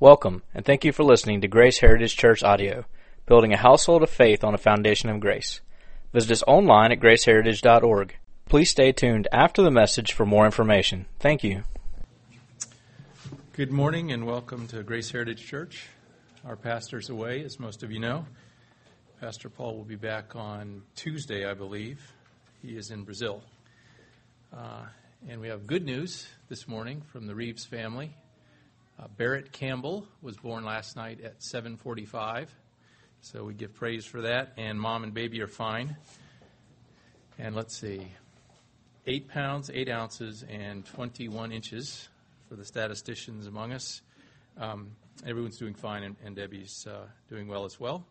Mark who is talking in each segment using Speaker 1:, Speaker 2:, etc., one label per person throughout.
Speaker 1: Welcome, and thank you for listening to Grace Heritage Church Audio, building a household of faith on a foundation of grace. Visit us online at graceheritage.org. Please stay tuned after the message for more information. Thank you.
Speaker 2: Good morning and welcome to Grace Heritage Church. Our pastor's away, as most of you know. Pastor Paul will be back on Tuesday, I believe. He is in Brazil. Uh, and we have good news this morning from the Reeves family. Uh, Barrett Campbell was born last night at 7:45, so we give praise for that. And mom and baby are fine. And let's see, eight pounds, eight ounces, and 21 inches for the statisticians among us. Um, everyone's doing fine, and, and Debbie's uh, doing well as well.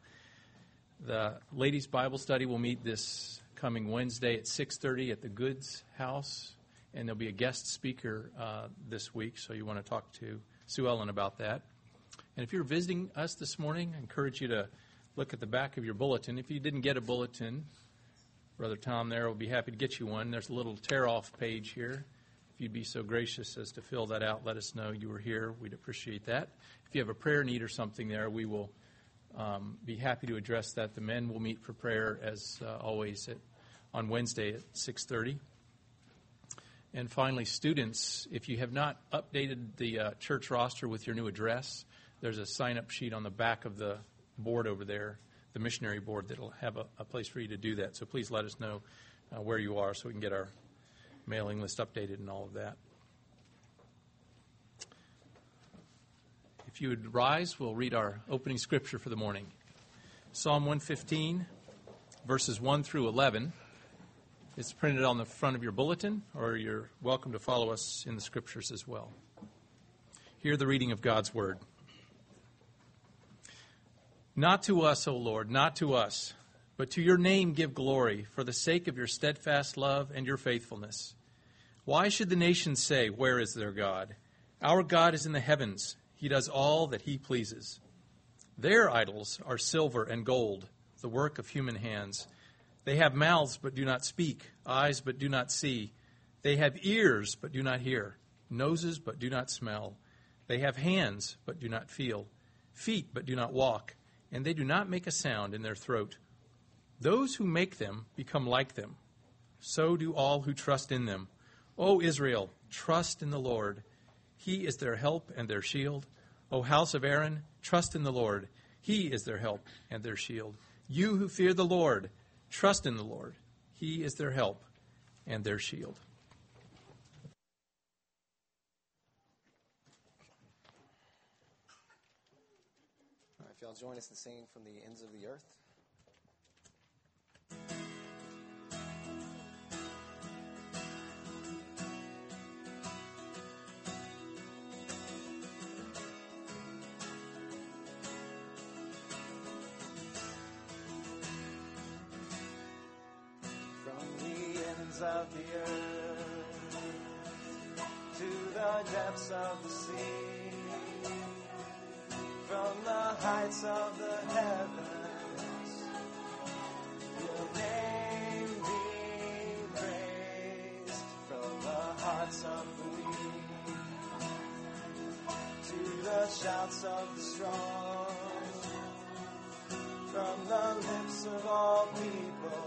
Speaker 2: The ladies' Bible study will meet this coming Wednesday at 6:30 at the Goods House, and there'll be a guest speaker uh, this week. So you want to talk to Sue Ellen about that. And if you're visiting us this morning, I encourage you to look at the back of your bulletin. If you didn't get a bulletin, Brother Tom there will be happy to get you one. There's a little tear off page here. If you'd be so gracious as to fill that out, let us know you were here. We'd appreciate that. If you have a prayer need or something there, we will um, be happy to address that. The men will meet for prayer as uh, always at, on Wednesday at 6:30. And finally, students, if you have not updated the uh, church roster with your new address, there's a sign up sheet on the back of the board over there, the missionary board, that'll have a, a place for you to do that. So please let us know uh, where you are so we can get our mailing list updated and all of that. If you would rise, we'll read our opening scripture for the morning Psalm 115, verses 1 through 11. It's printed on the front of your bulletin, or you're welcome to follow us in the scriptures as well. Hear the reading of God's word. Not to us, O Lord, not to us, but to your name give glory for the sake of your steadfast love and your faithfulness. Why should the nations say, Where is their God? Our God is in the heavens, he does all that he pleases. Their idols are silver and gold, the work of human hands. They have mouths but do not speak, eyes but do not see. They have ears but do not hear, noses but do not smell. They have hands but do not feel, feet but do not walk, and they do not make a sound in their throat. Those who make them become like them. So do all who trust in them. O Israel, trust in the Lord. He is their help and their shield. O house of Aaron, trust in the Lord. He is their help and their shield. You who fear the Lord, Trust in the Lord. He is their help and their shield.
Speaker 3: All right, if y'all join us in singing from the ends of the earth. Of the earth to the depths of the sea, from the heights of the heavens. Your name be praised from the hearts of the weak to the shouts of the strong, from the lips of all people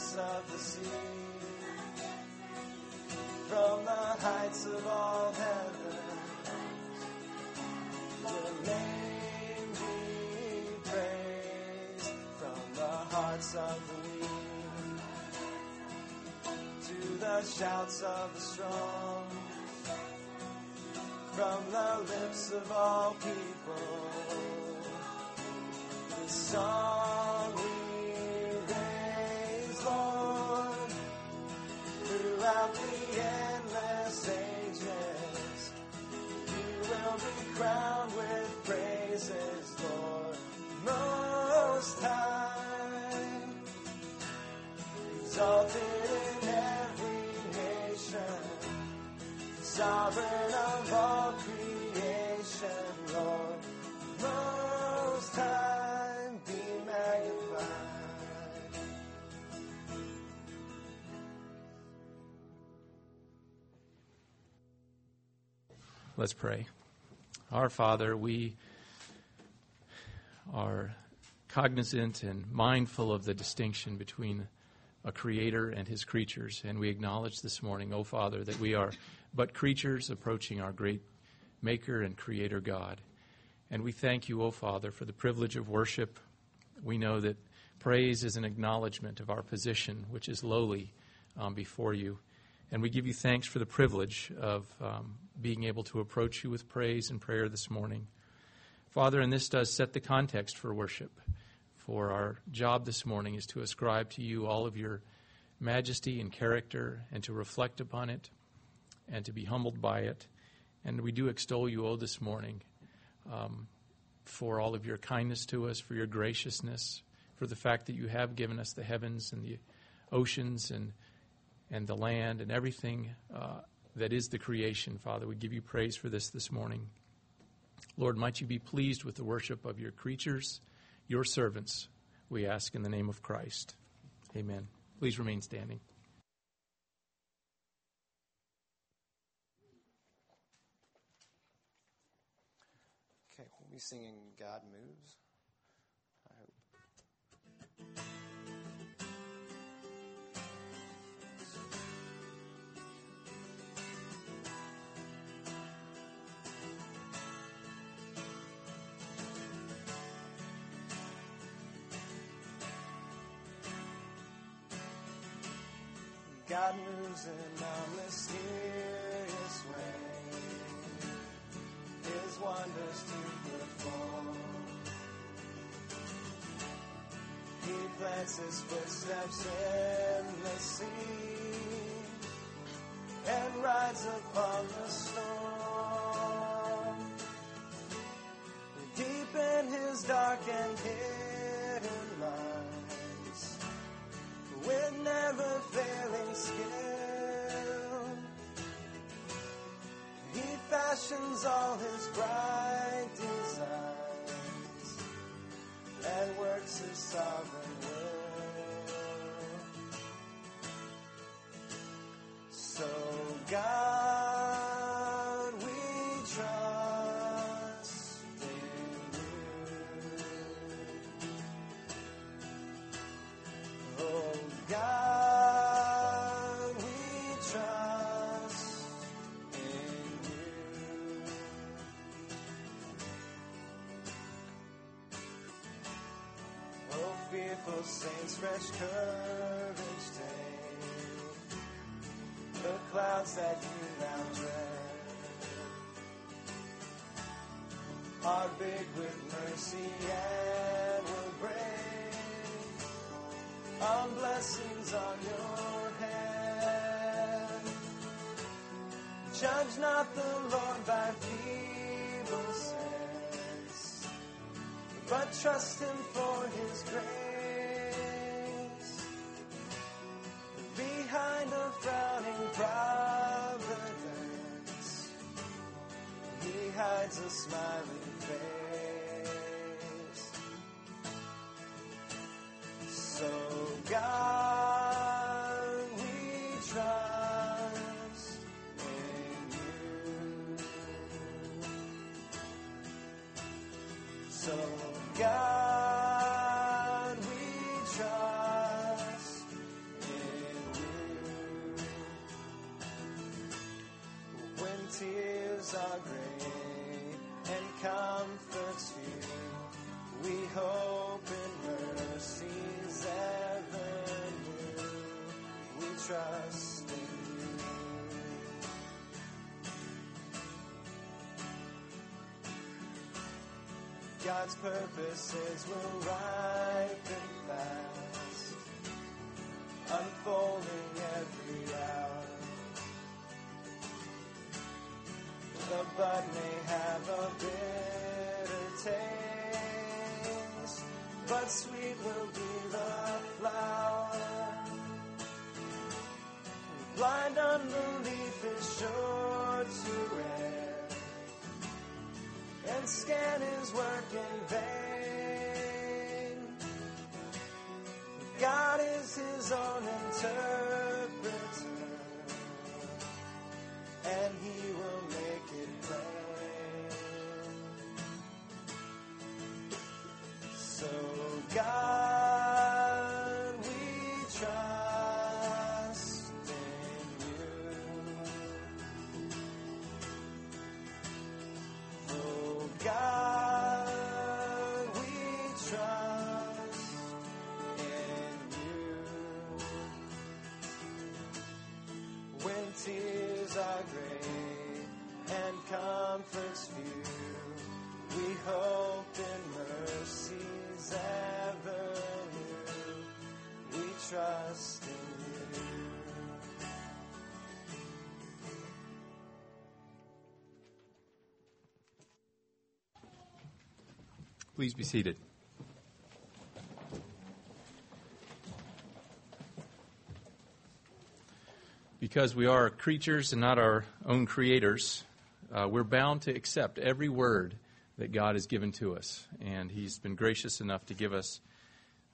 Speaker 3: depths of the sea, from the heights of all heaven. Your name be praised from the hearts of the weak to the shouts of the strong, from the lips of all people The song
Speaker 2: Let's pray. Our Father, we are cognizant and mindful of the distinction between a creator and his creatures, and we acknowledge this morning, O Father, that we are but creatures approaching our great Maker and Creator God. And we thank you, O Father, for the privilege of worship. We know that praise is an acknowledgement of our position, which is lowly um, before you. And we give you thanks for the privilege of um, being able to approach you with praise and prayer this morning. Father, and this does set the context for worship. For our job this morning is to ascribe to you all of your majesty and character and to reflect upon it and to be humbled by it. And we do extol you, O, this morning um, for all of your kindness to us, for your graciousness, for the fact that you have given us the heavens and the oceans and and the land and everything uh, that is the creation, Father. We give you praise for this this morning. Lord, might you be pleased with the worship of your creatures, your servants, we ask in the name of Christ. Amen. Please remain standing.
Speaker 3: Okay, we'll be singing God Moves. God moves in a mysterious way. His wonders to perform. He plants his footsteps in the sea and rides upon the storm. All his bright fearful fresh courage take. The clouds that you now dread are big with mercy and will bring on blessings on your head. Judge not the Lord by feeble sense, but trust Him for His grace. Smiling face. So God, we trust in you. So God, we trust in you. When tears are gray We trust in you. God's purposes will rise.
Speaker 2: Please be seated. Because we are creatures and not our own creators, uh, we're bound to accept every word that God has given to us. And He's been gracious enough to give us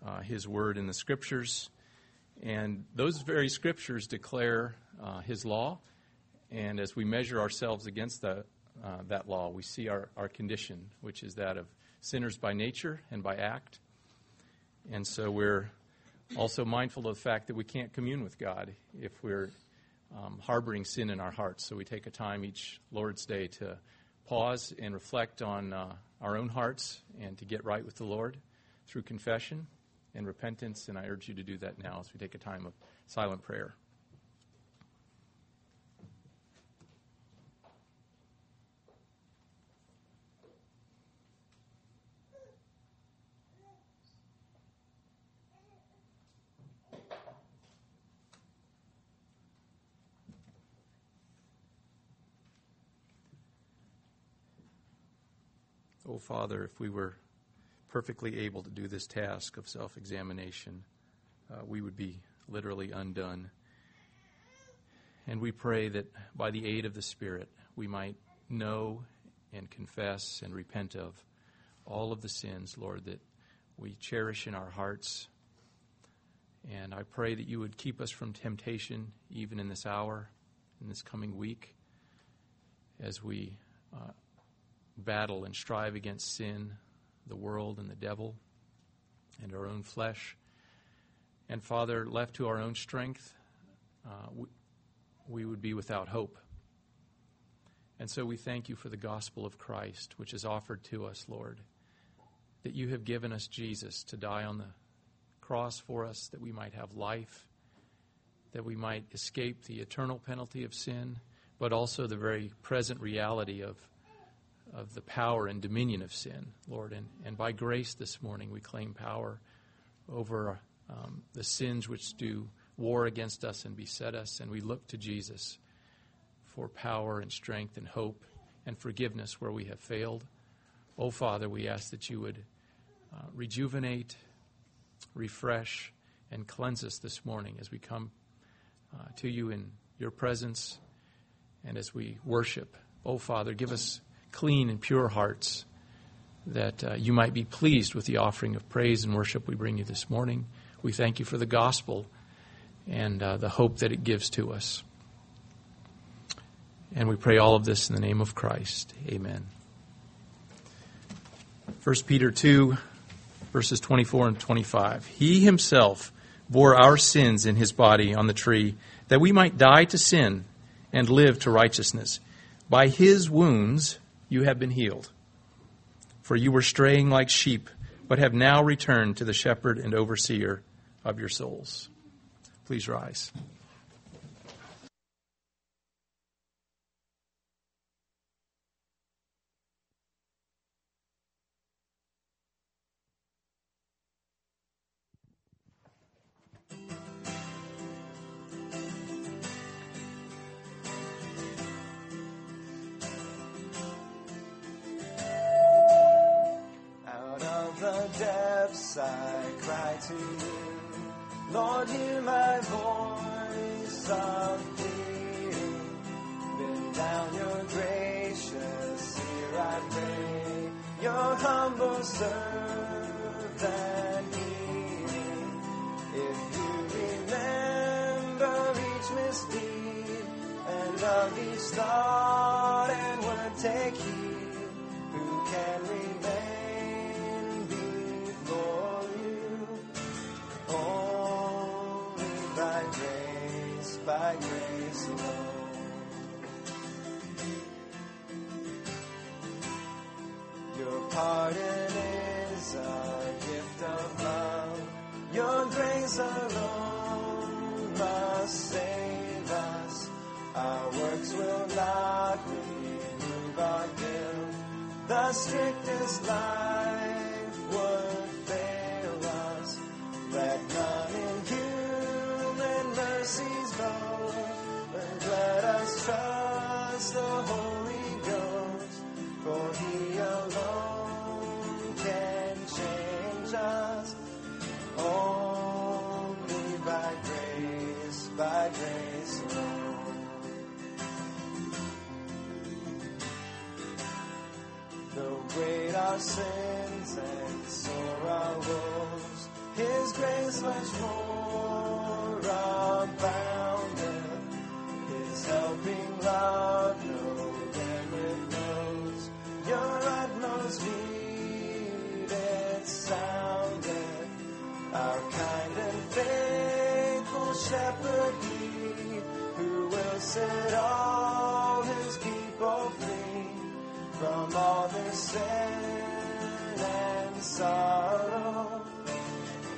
Speaker 2: uh, His word in the Scriptures. And those very Scriptures declare uh, His law. And as we measure ourselves against the, uh, that law, we see our, our condition, which is that of sinners by nature and by act. And so we're also mindful of the fact that we can't commune with God if we're um, harboring sin in our hearts. So we take a time each Lord's Day to pause and reflect on uh, our own hearts and to get right with the Lord through confession and repentance. And I urge you to do that now as we take a time of silent prayer. Oh, Father, if we were perfectly able to do this task of self examination, uh, we would be literally undone. And we pray that by the aid of the Spirit, we might know and confess and repent of all of the sins, Lord, that we cherish in our hearts. And I pray that you would keep us from temptation even in this hour, in this coming week, as we uh, battle and strive against sin, the world, and the devil, and our own flesh. And Father, left to our own strength, uh, we, we would be without hope. And so we thank you for the gospel of Christ, which is offered to us, Lord, that you have given us Jesus to die on the cross for us, that we might have life, that we might escape the eternal penalty of sin, but also the very present reality of of the power and dominion of sin, Lord. And, and by grace this morning, we claim power over um, the sins which do war against us and beset us. And we look to Jesus for power and strength and hope and forgiveness where we have failed. Oh, Father, we ask that you would uh, rejuvenate, refresh, and cleanse us this morning as we come uh, to you in your presence and as we worship. Oh, Father, give us clean and pure hearts, that uh, you might be pleased with the offering of praise and worship we bring you this morning. We thank you for the gospel and uh, the hope that it gives to us. And we pray all of this in the name of Christ. Amen. 1 Peter 2, verses 24 and 25. He himself bore our sins in his body on the tree, that we might die to sin and live to righteousness. By his wounds you have been healed. For you were straying like sheep, but have now returned to the shepherd and overseer of your souls. Please rise.
Speaker 3: our sins and sore our woes, His grace much more abounded. His helping love no limit knows. Your utmost need it sounded. Our kind and faithful shepherd he, who will set all his people free from all their sins sorrow.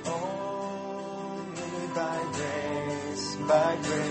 Speaker 3: Only by grace, by grace.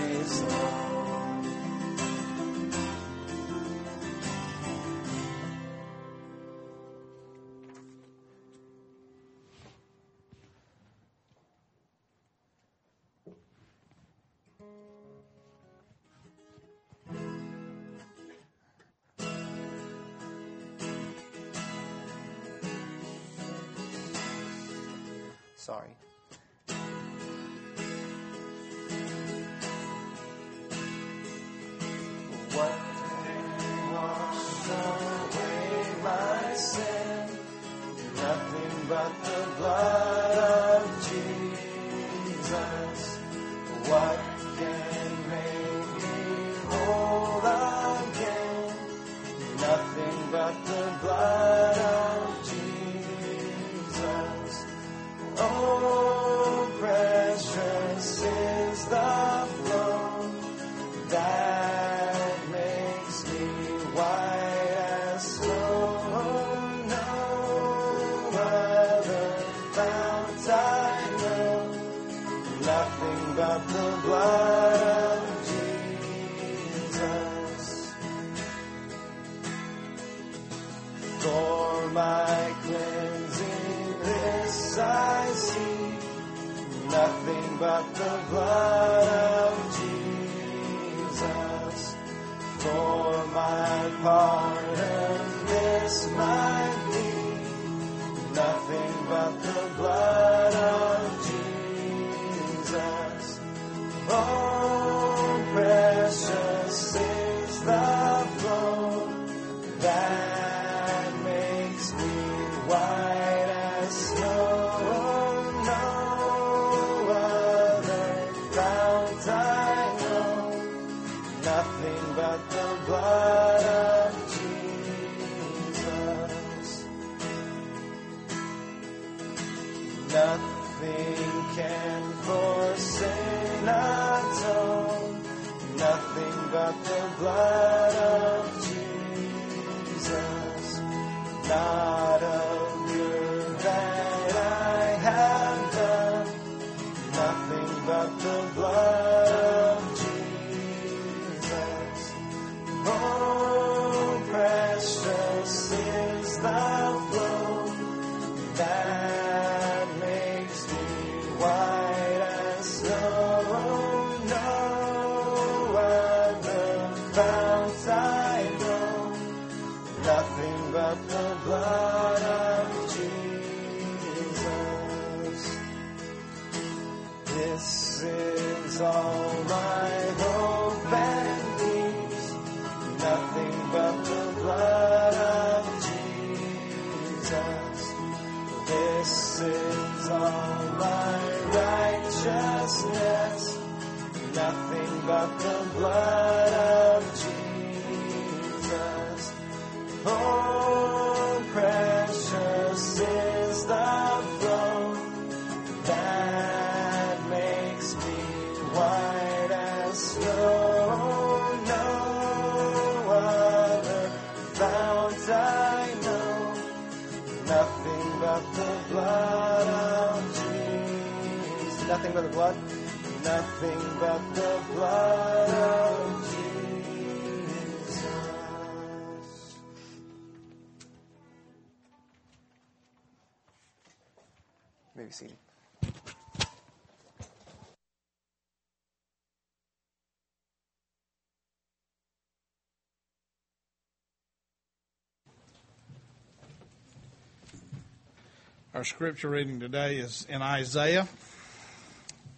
Speaker 4: Our scripture reading today is in Isaiah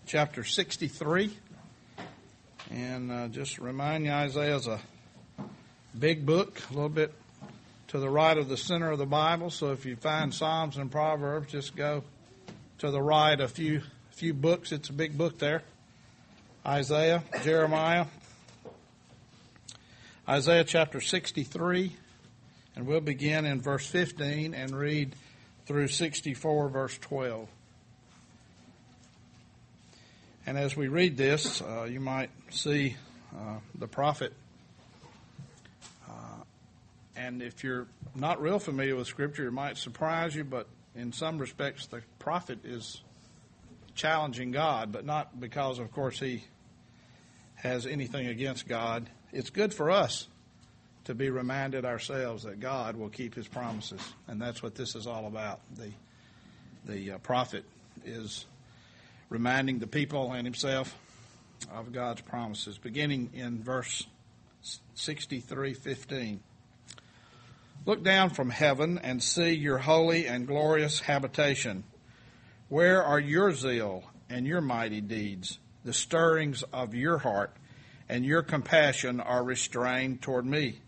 Speaker 4: chapter 63. And uh, just remind you, Isaiah is a big book, a little bit to the right of the center of the Bible. So if you find Psalms and Proverbs, just go to the right a few few books. It's a big book there. Isaiah, Jeremiah, Isaiah chapter 63, and we'll begin in verse 15 and read through 64, verse 12. And as we read this, uh, you might see uh, the prophet. Uh, and if you're not real familiar with Scripture, it might surprise you, but in some respects, the prophet is challenging God, but not because, of course, he has anything against God. It's good for us to be reminded ourselves that God will keep His promises, and that's what this is all about. The the uh, prophet is reminding the people and himself of God's promises, beginning in verse sixty-three fifteen. Look down from heaven and see your holy and glorious habitation. Where are your zeal and your mighty deeds? The stirrings of your heart and your compassion are restrained toward me.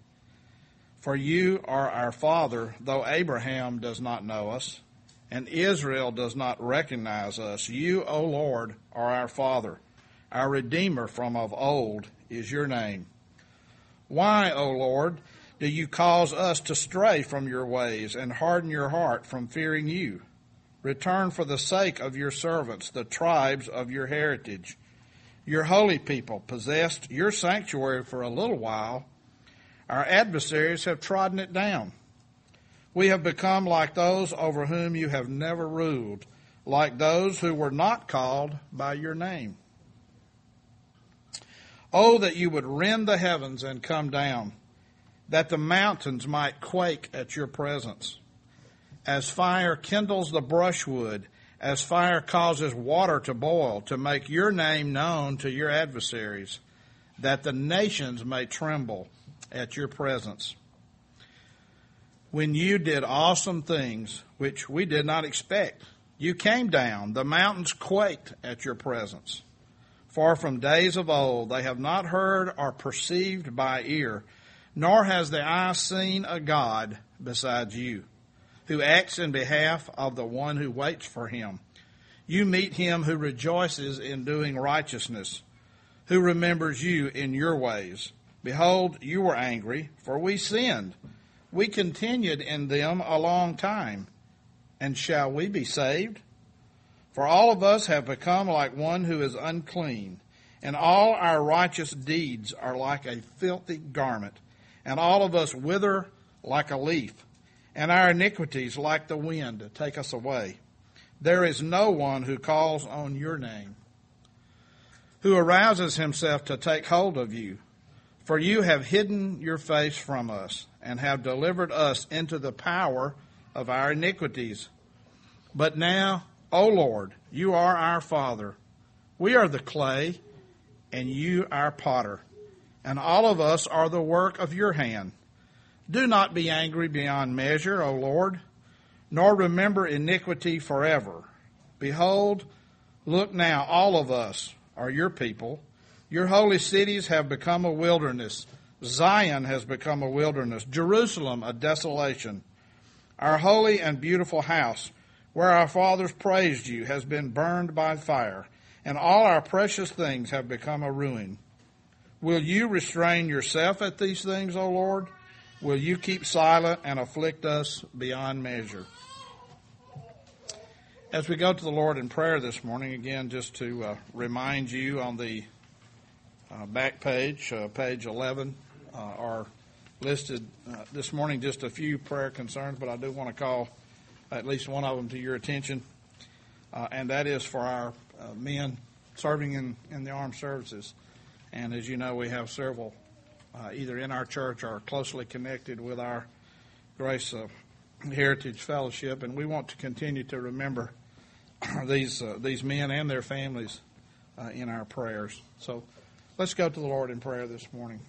Speaker 4: For you are our father, though Abraham does not know us, and Israel does not recognize us. You, O Lord, are our father. Our Redeemer from of old is your name. Why, O Lord, do you cause us to stray from your ways and harden your heart from fearing you? Return for the sake of your servants, the tribes of your heritage. Your holy people possessed your sanctuary for a little while. Our adversaries have trodden it down. We have become like those over whom you have never ruled, like those who were not called by your name. Oh, that you would rend the heavens and come down, that the mountains might quake at your presence. As fire kindles the brushwood, as fire causes water to boil, to make your name known to your adversaries, that the nations may tremble at your presence. When you did awesome things which we did not expect, you came down, the mountains quaked at your presence. For from days of old they have not heard or perceived by ear, nor has the eye seen a God besides you, who acts in behalf of the one who waits for him. You meet him who rejoices in doing righteousness, who remembers you in your ways. Behold, you were angry, for we sinned. We continued in them a long time. And shall we be saved? For all of us have become like one who is unclean, and all our righteous deeds are like a filthy garment, and all of us wither like a leaf, and our iniquities like the wind take us away. There is no one who calls on your name, who arouses himself to take hold of you. For you have hidden your face from us, and have delivered us into the power of our iniquities. But now, O Lord, you are our Father. We are the clay, and you our potter, and all of us are the work of your hand. Do not be angry beyond measure, O Lord, nor remember iniquity forever. Behold, look now, all of us are your people. Your holy cities have become a wilderness. Zion has become a wilderness. Jerusalem a desolation. Our holy and beautiful house, where our fathers praised you has been burned by fire, and all our precious things have become a ruin. Will you restrain yourself at these things, O Lord? Will you keep silent and afflict us beyond measure? As we go to the Lord in prayer this morning, again, just to uh, remind you on the back page, uh, page 11, uh, are listed uh, this morning just a few prayer concerns, but I do want to call at least one of them to your attention, uh, and that is for our men serving in, in the armed services. And as you know, we have several either in our church or closely connected with our Grace Heritage Fellowship, and we want to continue to remember these uh, these men and their families uh, in our prayers. So let's go to the Lord in prayer this morning.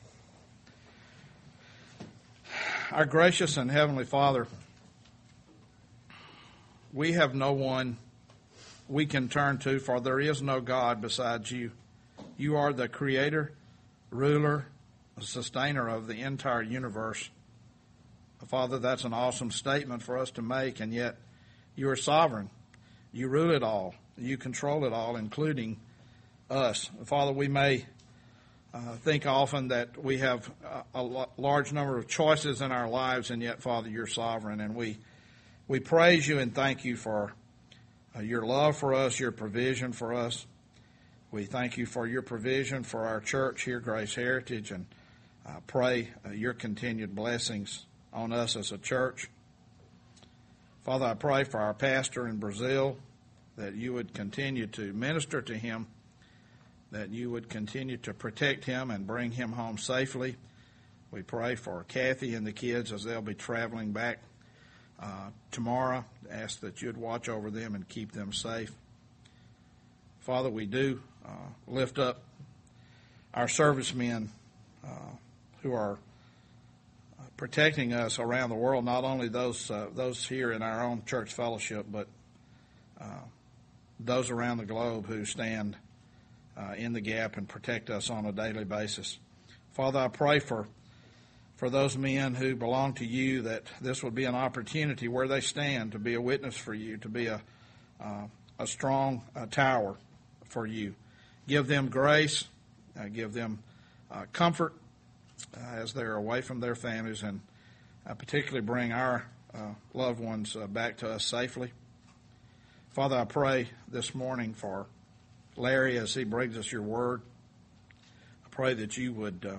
Speaker 4: Our gracious and heavenly Father, we have no one we can turn to, for there is no God besides you. You are the creator, ruler, sustainer of the entire universe. Father, that's an awesome statement for us to make, and yet you are sovereign. You rule it all. You control it all, including us. Father, we may uh, think often that we have a, a, large number of choices in our lives, and yet, Father, you're sovereign. And we, we praise you and thank you for uh, your love for us, your provision for us. We thank you for your provision for our church here, Grace Heritage, and uh, pray your continued blessings on us as a church. Father, I pray for our pastor in Brazil that you would continue to minister to him, that you would continue to protect him and bring him home safely. We pray for Kathy and the kids as they'll be traveling back uh, tomorrow. Ask that you'd watch over them and keep them safe. Father, we do uh, lift up our servicemen uh, who are protecting us around the world, not only those uh, those here in our own church fellowship, but uh, those around the globe who stand uh, in the gap and protect us on a daily basis. Father, I pray for for those men who belong to you that this would be an opportunity where they stand to be a witness for you, to be a uh, a strong uh, tower for you. Give them grace, uh, give them comfort uh, as they're away from their families, and uh, particularly bring our uh, loved ones back to us safely. Father, I pray this morning for Larry as he brings us your word. I pray that you would uh,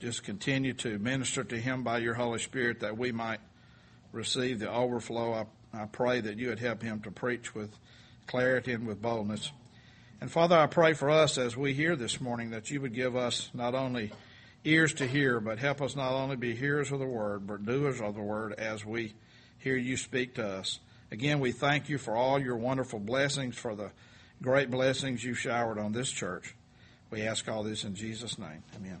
Speaker 4: just continue to minister to him by your Holy Spirit that we might receive the overflow. I, I pray that you would help him to preach with clarity and with boldness. And Father, I pray for us as we hear this morning that you would give us not only ears to hear, but help us not only be hearers of the word, but doers of the word as we hear you speak to us. Again, we thank you for all your wonderful blessings, for the great blessings you've showered on this church. We ask all this in Jesus' name. Amen.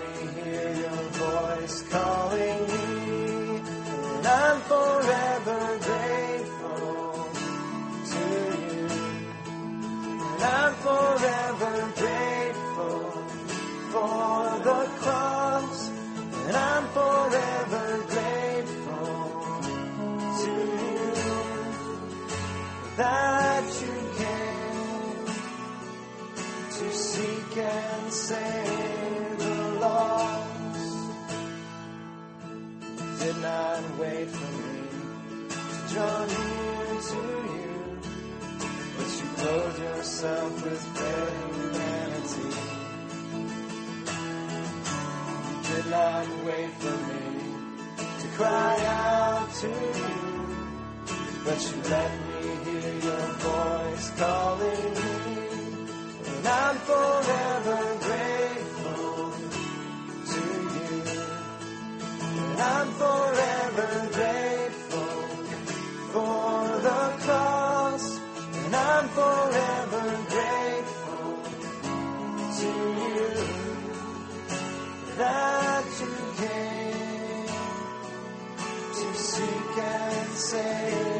Speaker 3: save the lost. Did not wait for me to draw near to you, but you clothed yourself with bare humanity. You did not wait for me to cry out to you, but you let me hear your voice calling me, and I'm forever. Forever grateful for the cross. And I'm forever grateful to you that you came to seek and save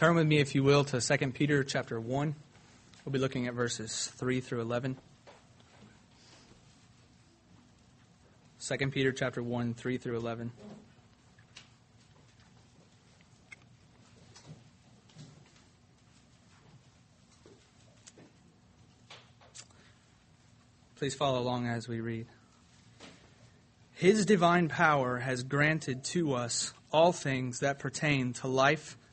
Speaker 5: Turn with me, if you will, to 2 Peter chapter 1. We'll be looking at verses 3 through 11. 2 Peter chapter 1, 3 through 11. Please follow along as we read. His divine power has granted to us all things that pertain to life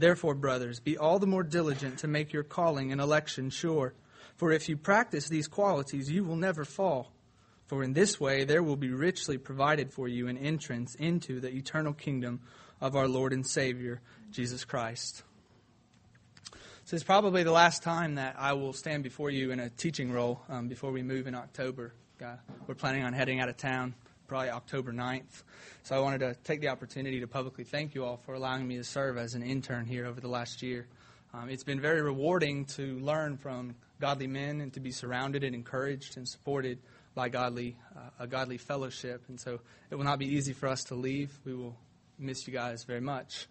Speaker 5: Therefore, brothers, be all the more diligent to make your calling and election sure. For if you practice these qualities, you will never fall. For in this way there will be richly provided for you an entrance into the eternal kingdom of our Lord and Savior, Jesus Christ. This is probably the last time that I will stand before you in a teaching role um, before we move in October. Uh, we're planning on heading out of town probably October 9th. So I wanted to take the opportunity to publicly thank you all for allowing me to serve as an intern here over the last year. Um, it's been very rewarding to learn from godly men and to be surrounded and encouraged and supported by godly uh, a godly fellowship. And so it will not be easy for us to leave. We will miss you guys very much.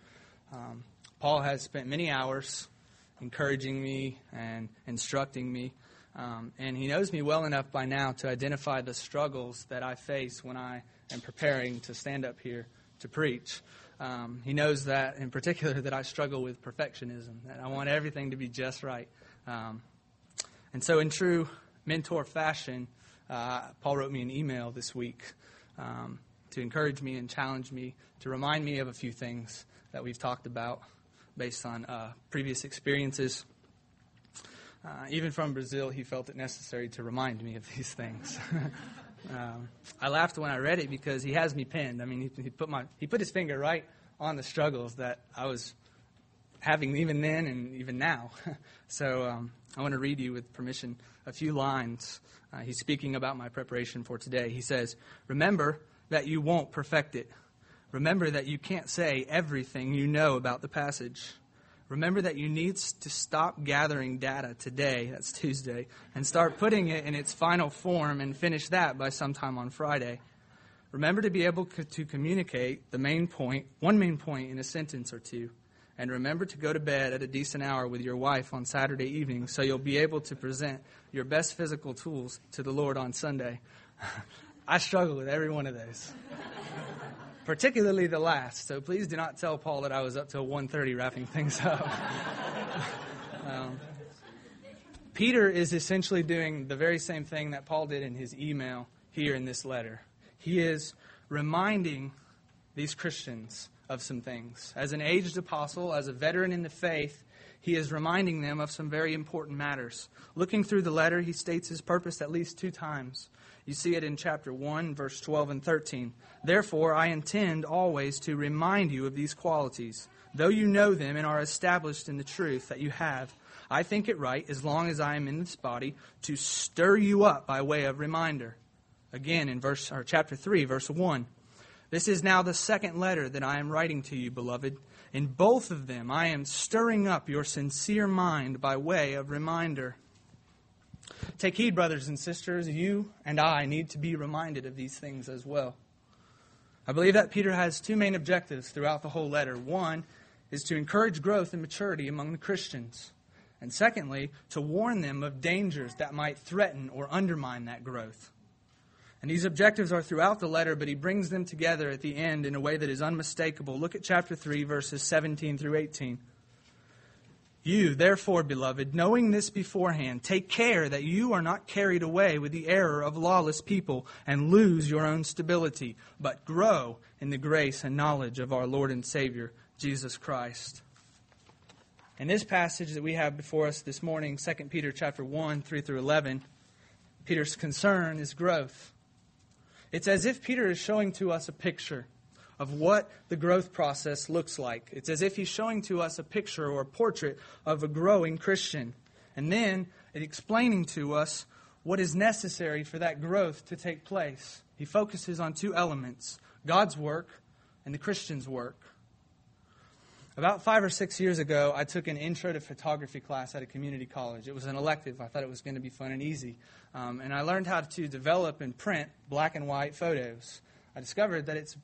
Speaker 5: Um, Paul has spent many hours encouraging me and instructing me. Um, and he knows me well enough by now to identify the struggles that I face when I am preparing to stand up here to preach. Um, he knows that, in particular, that I struggle with perfectionism, that I want everything to be just right. Um, and so, in true mentor fashion, uh, Paul wrote me an email this week um, to encourage me and challenge me, to remind me of a few things that we've talked about based on uh, previous experiences. Uh, even from Brazil, he felt it necessary to remind me of these things. um, I laughed when I read it because he has me pinned. I mean, he, he, put my he put his finger right on the struggles that I was having even then and even now. so um, I want to read you, with permission, a few lines. Uh, he's speaking about my preparation for today. He says, "Remember that you won't perfect it. Remember that you can't say everything you know about the passage." Remember that you need to stop gathering data today, that's Tuesday, and start putting it in its final form and finish that by sometime on Friday. Remember to be able to communicate the main point, one main point in a sentence or two. And remember to go to bed at a decent hour with your wife on Saturday evening so you'll be able to present your best physical tools to the Lord on Sunday. I struggle with every one of those particularly the last. So please do not tell Paul that I was up till 1:30 wrapping things up. um, Peter is essentially doing the very same thing that Paul did in his email here in this letter. He is reminding these Christians of some things. As an aged apostle, as a veteran in the faith, he is reminding them of some very important matters. Looking through the letter, he states his purpose at least two times. You see it in chapter 1, verse 12 and 13. Therefore, I intend always to remind you of these qualities, though you know them and are established in the truth that you have. I think it right, as long as I am in this body, to stir you up by way of reminder. Again, in verse or chapter 3, verse 1. This is now the second letter that I am writing to you, beloved. In both of them, I am stirring up your sincere mind by way of reminder. Take heed, brothers and sisters, you and I need to be reminded of these things as well. I believe that Peter has two main objectives throughout the whole letter. One is to encourage growth and maturity among the Christians, and secondly, to warn them of dangers that might threaten or undermine that growth. And these objectives are throughout the letter, but he brings them together at the end in a way that is unmistakable. Look at chapter 3, verses 17 through 18. You, therefore, beloved, knowing this beforehand, take care that you are not carried away with the error of lawless people and lose your own stability, but grow in the grace and knowledge of our Lord and Savior, Jesus Christ. In this passage that we have before us this morning, 2 Peter chapter 1, 3 through 11, Peter's concern is growth. It's as if Peter is showing to us a picture of what the growth process looks like. It's as if he's showing to us a picture or a portrait of a growing Christian. And then explaining to us what is necessary for that growth to take place. He focuses on two elements God's work and the Christian's work. About five or six years ago, I took an intro to photography class at a community college. It was an elective. I thought it was going to be fun and easy. Um, and I learned how to develop and print black and white photos. I discovered that it's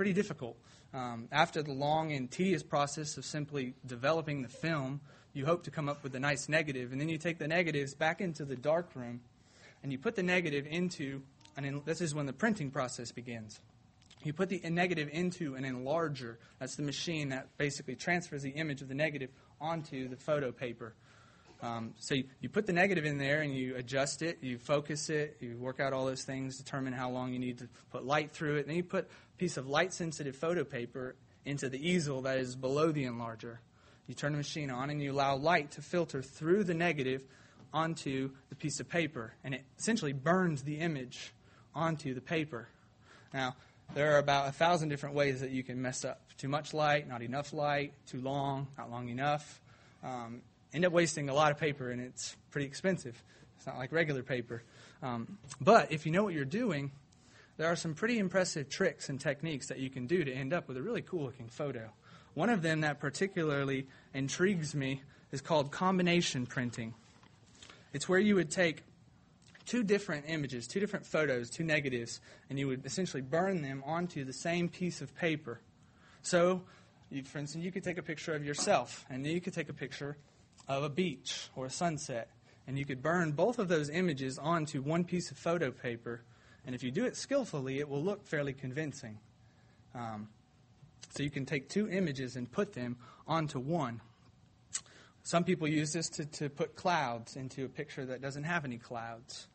Speaker 5: pretty difficult. Um, after the long and tedious process of simply developing the film, you hope to come up with a nice negative, and then you take the negatives back into the darkroom, and you put the negative into, and this is when the printing process begins. You put the negative into an enlarger. That's the machine that basically transfers the image of the negative onto the photo paper. Um, so you, you, put the negative in there and you adjust it, you focus it, you work out all those things, determine how long you need to put light through it. And then you put piece of light sensitive photo paper into the easel that is below the enlarger. You turn the machine on and you allow light to filter through the negative onto the piece of paper. And it essentially burns the image onto the paper. Now, there are about a thousand different ways that you can mess up. Too much light, not enough light, too long, not long enough. Um, end up wasting a lot of paper, and it's pretty expensive. It's not like regular paper. Um, but if you know what you're doing, there are some pretty impressive tricks and techniques that you can do to end up with a really cool looking photo. One of them that particularly intrigues me is called combination printing. It's where you would take two different images, two different photos, two negatives, and you would essentially burn them onto the same piece of paper. So, you, for instance, you could take a picture of yourself, and then you could take a picture of a beach or a sunset, and you could burn both of those images onto one piece of photo paper, and if you do it skillfully, it will look fairly convincing. Um, so you can take two images and put them onto one. Some people use this to, to put clouds into a picture that doesn't have any clouds.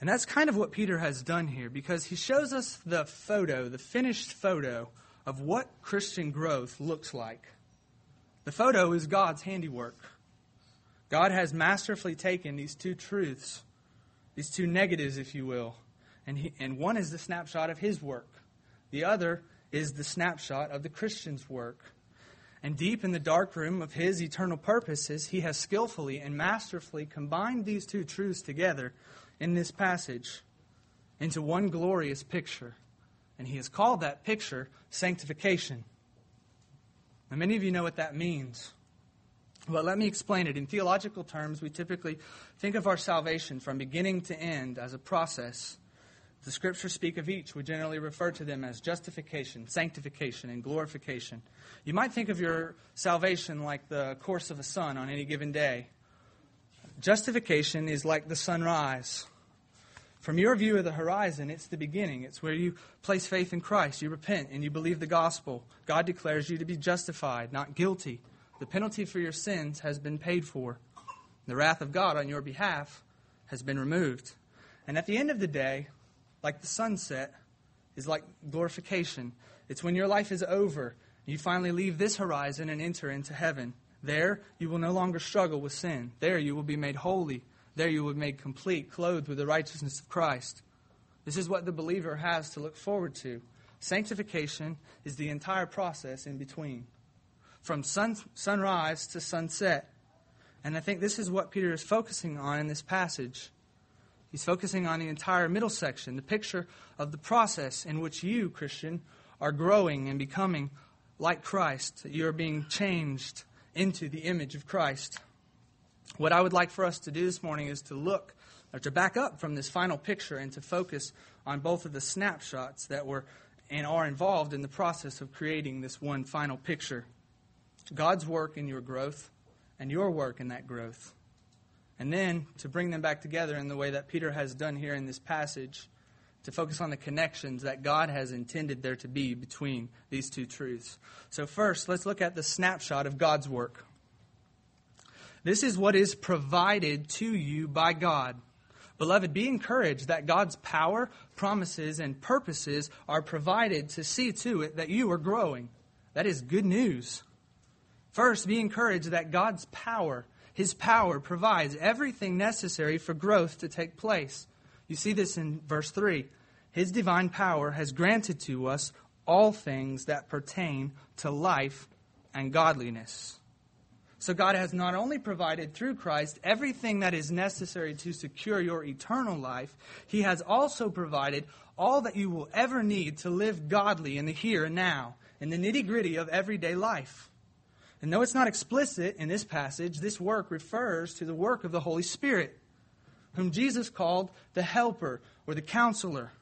Speaker 5: And that's kind of what Peter has done here because he shows us the photo, the finished photo of what Christian growth looks like. The photo is God's handiwork. God has masterfully taken these two truths, these two negatives, if you will, and, he, and one is the snapshot of his work. The other is the snapshot of the Christian's work. And deep in the dark room of his eternal purposes, he has skillfully and masterfully combined these two truths together in this passage into one glorious picture. And he has called that picture sanctification. Now, many of you know what that means. But let me explain it. In theological terms, we typically think of our salvation from beginning to end as a process. The scriptures speak of each. We generally refer to them as justification, sanctification, and glorification. You might think of your salvation like the course of a sun on any given day. Justification is like the sunrise. From your view of the horizon, it's the beginning. It's where you place faith in Christ. You repent and you believe the gospel. God declares you to be justified, not guilty. The penalty for your sins has been paid for. The wrath of God on your behalf has been removed. And at the end of the day, like the sunset, is like glorification. It's when your life is over, you finally leave this horizon and enter into heaven There you will no longer struggle with sin. There you will be made holy. There you will be made complete, clothed with the righteousness of Christ. This is what the believer has to look forward to. Sanctification is the entire process in between, from sun, sunrise to sunset. And I think this is what Peter is focusing on in this passage. He's focusing on the entire middle section, the picture of the process in which you, Christian, are growing and becoming like Christ. You are being changed into the image of Christ. What I would like for us to do this morning is to look or to back up from this final picture and to focus on both of the snapshots that were and are involved in the process of creating this one final picture. God's work in your growth and your work in that growth. And then to bring them back together in the way that Peter has done here in this passage, to focus on the connections that God has intended there to be between these two truths. So, first, let's look at the snapshot of God's work. This is what is provided to you by God. Beloved, be encouraged that God's power, promises, and purposes are provided to see to it that you are growing. That is good news. First, be encouraged that God's power, His power, provides everything necessary for growth to take place. You see this in verse 3. His divine power has granted to us all things that pertain to life and godliness. So God has not only provided through Christ everything that is necessary to secure your eternal life, He has also provided all that you will ever need to live godly in the here and now, in the nitty gritty of everyday life. And though it's not explicit in this passage, this work refers to the work of the Holy Spirit, whom Jesus called the helper or the counselor.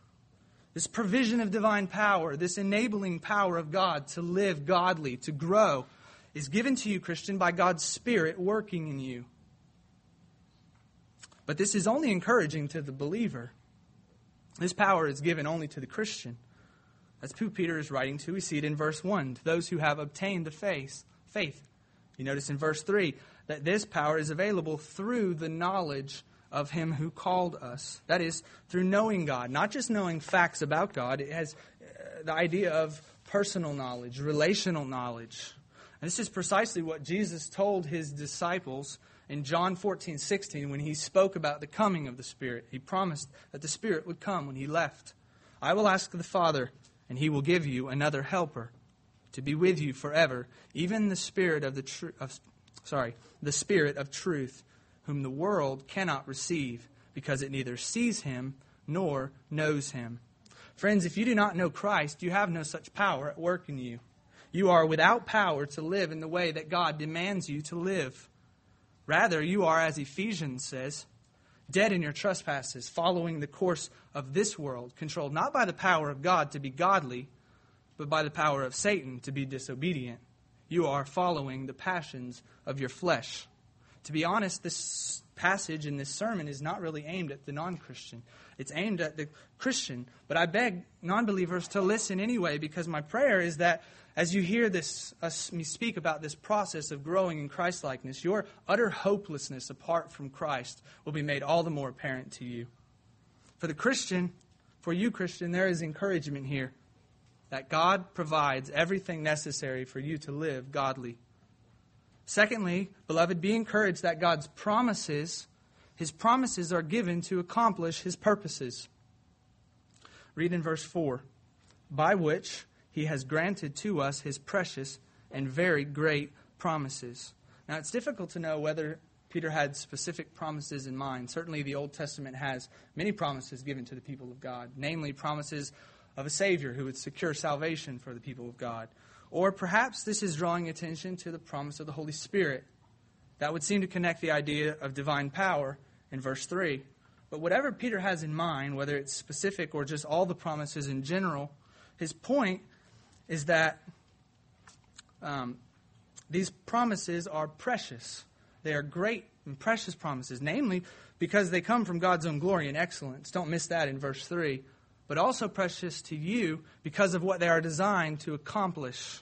Speaker 5: This provision of divine power, this enabling power of God to live godly, to grow, is given to you, Christian, by God's Spirit working in you. But this is only encouraging to the believer. This power is given only to the Christian. That's who Peter is writing to. We see it in verse 1 to those who have obtained the faith. Faith. You notice in verse 3 that this power is available through the knowledge of Him who called us. That is, through knowing God, not just knowing facts about God. It has uh, the idea of personal knowledge, relational knowledge. And this is precisely what Jesus told his disciples in John 14, 16, when he spoke about the coming of the Spirit. He promised that the Spirit would come when he left. I will ask the Father, and he will give you another helper to be with you forever, even the Spirit of the tr- of, sorry, the Spirit of truth, whom the world cannot receive, because it neither sees him nor knows him. Friends, if you do not know Christ, you have no such power at work in you. You are without power to live in the way that God demands you to live. Rather, you are, as Ephesians says, dead in your trespasses, following the course of this world, controlled not by the power of God to be godly, but by the power of Satan to be disobedient. You are following the passions of your flesh. To be honest, this passage in this sermon is not really aimed at the non Christian. It's aimed at the Christian. But I beg non believers to listen anyway, because my prayer is that as you hear this, us, me speak about this process of growing in Christlikeness, your utter hopelessness apart from Christ will be made all the more apparent to you. For the Christian, for you, Christian, there is encouragement here that God provides everything necessary for you to live godly. Secondly, beloved, be encouraged that God's promises, his promises are given to accomplish his purposes. Read in verse 4 by which he has granted to us his precious and very great promises. Now, it's difficult to know whether Peter had specific promises in mind. Certainly, the Old Testament has many promises given to the people of God, namely, promises of a Savior who would secure salvation for the people of God. Or perhaps this is drawing attention to the promise of the Holy Spirit. That would seem to connect the idea of divine power in verse 3. But whatever Peter has in mind, whether it's specific or just all the promises in general, his point is that um, these promises are precious. They are great and precious promises, namely because they come from God's own glory and excellence. Don't miss that in verse 3. But also precious to you because of what they are designed to accomplish.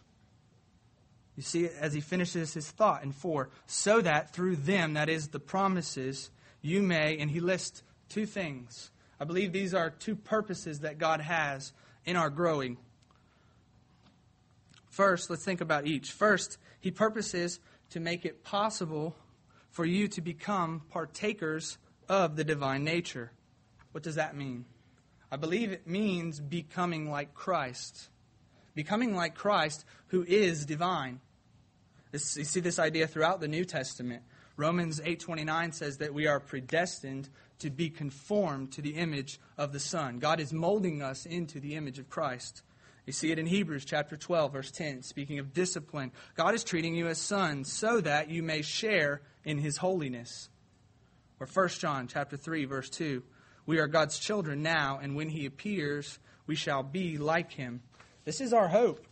Speaker 5: You see, as he finishes his thought in 4, so that through them, that is the promises, you may, and he lists two things. I believe these are two purposes that God has in our growing. First, let's think about each. First, he purposes to make it possible for you to become partakers of the divine nature. What does that mean? I believe it means becoming like Christ. Becoming like Christ, who is divine. This, you see this idea throughout the New Testament. Romans 8:29 says that we are predestined to be conformed to the image of the Son. God is molding us into the image of Christ. You see it in Hebrews chapter 12 verse 10 speaking of discipline. God is treating you as sons so that you may share in his holiness. Or 1 John chapter 3 verse 2. We are God's children now and when he appears we shall be like him. This is our hope.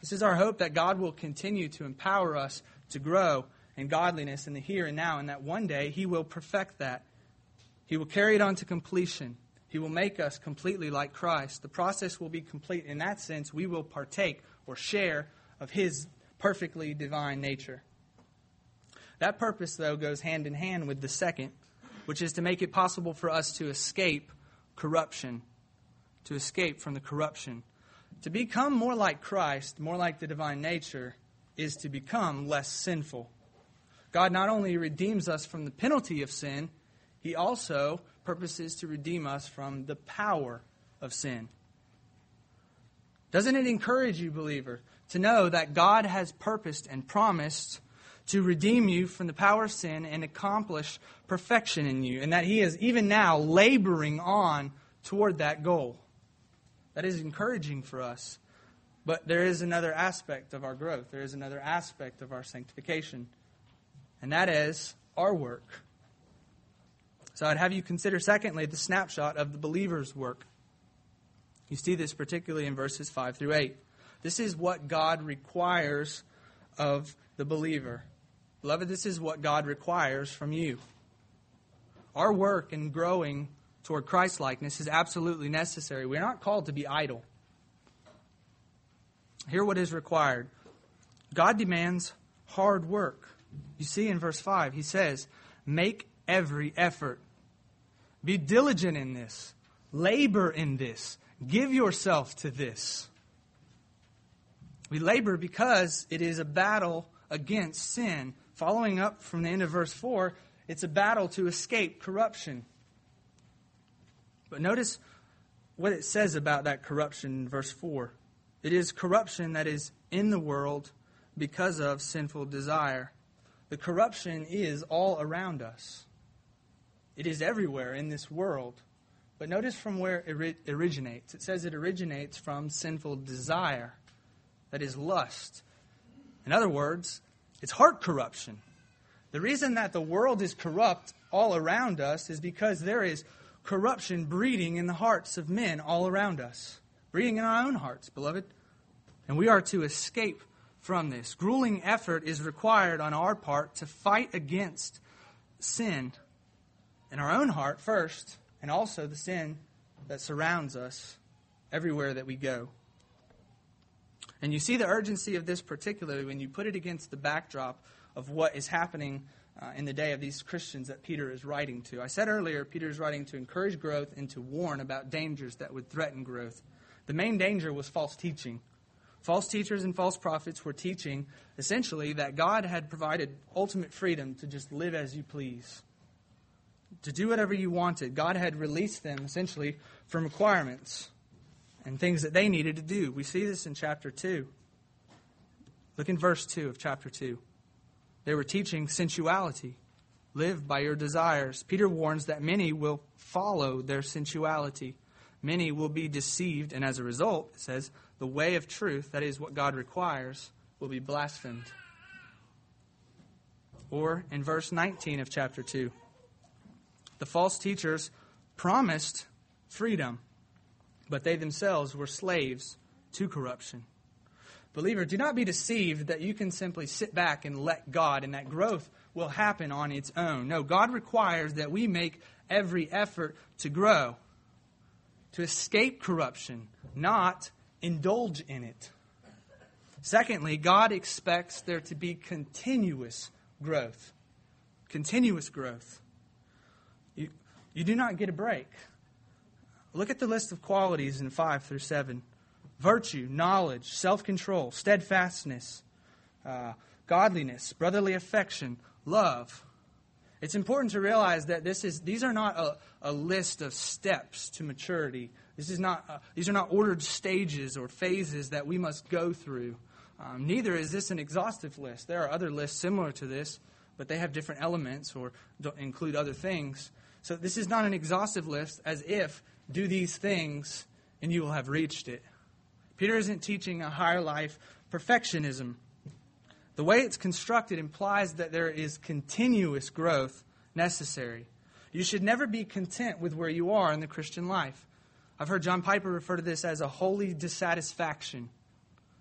Speaker 5: This is our hope that God will continue to empower us to grow in godliness in the here and now and that one day he will perfect that. He will carry it on to completion. He will make us completely like Christ. The process will be complete. In that sense, we will partake or share of His perfectly divine nature. That purpose, though, goes hand in hand with the second, which is to make it possible for us to escape corruption, to escape from the corruption. To become more like Christ, more like the divine nature, is to become less sinful. God not only redeems us from the penalty of sin, He also purposes to redeem us from the power of sin. Doesn't it encourage you, believer, to know that God has purposed and promised to redeem you from the power of sin and accomplish perfection in you, and that He is even now laboring on toward that goal? That is encouraging for us. But there is another aspect of our growth, there is another aspect of our sanctification, and that is our work. So I'd have you consider, secondly, the snapshot of the believer's work. You see this particularly in verses 5 through 8. This is what God requires of the believer. Beloved, this is what God requires from you. Our work in growing toward Christ likeness is absolutely necessary. We're not called to be idle. Hear what is required. God demands hard work. You see in verse 5, he says, Make every effort be diligent in this. Labor in this. Give yourself to this. We labor because it is a battle against sin. Following up from the end of verse 4, it's a battle to escape corruption. But notice what it says about that corruption in verse 4. It is corruption that is in the world because of sinful desire. The corruption is all around us. It is everywhere in this world. But notice from where it originates. It says it originates from sinful desire, that is, lust. In other words, it's heart corruption. The reason that the world is corrupt all around us is because there is corruption breeding in the hearts of men all around us, breeding in our own hearts, beloved. And we are to escape from this. Grueling effort is required on our part to fight against sin in our own heart first, and also the sin that surrounds us everywhere that we go. And you see the urgency of this particularly when you put it against the backdrop of what is happening uh, in the day of these Christians that Peter is writing to. I said earlier, Peter is writing to encourage growth and to warn about dangers that would threaten growth. The main danger was false teaching. False teachers and false prophets were teaching essentially that God had provided ultimate freedom to just live as you please to do whatever you wanted. God had released them essentially from requirements and things that they needed to do. We see this in chapter 2. Look in verse 2 of chapter 2. They were teaching sensuality. Live by your desires. Peter warns that many will follow their sensuality. Many will be deceived, and as a result, it says, the way of truth, that is what God requires, will be blasphemed. Or in verse 19 of chapter 2 the false teachers promised freedom, but they themselves were slaves to corruption. Believer, do not be deceived that you can simply sit back and let God and that growth will happen on its own. No, God requires that we make every effort to grow, to escape corruption, not indulge in it. Secondly, God expects there to be continuous growth. Continuous growth. You you do not get a break. Look at the list of qualities in 5 through 7 virtue, knowledge, self control, steadfastness, uh, godliness, brotherly affection, love. It's important to realize that this is, these are not a, a list of steps to maturity. This is not, uh, these are not ordered stages or phases that we must go through. Um, neither is this an exhaustive list. There are other lists similar to this, but they have different elements or include other things. So this is not an exhaustive list as if do these things and you will have reached it. Peter isn't teaching a higher life perfectionism. The way it's constructed implies that there is continuous growth necessary. You should never be content with where you are in the Christian life. I've heard John Piper refer to this as a holy dissatisfaction.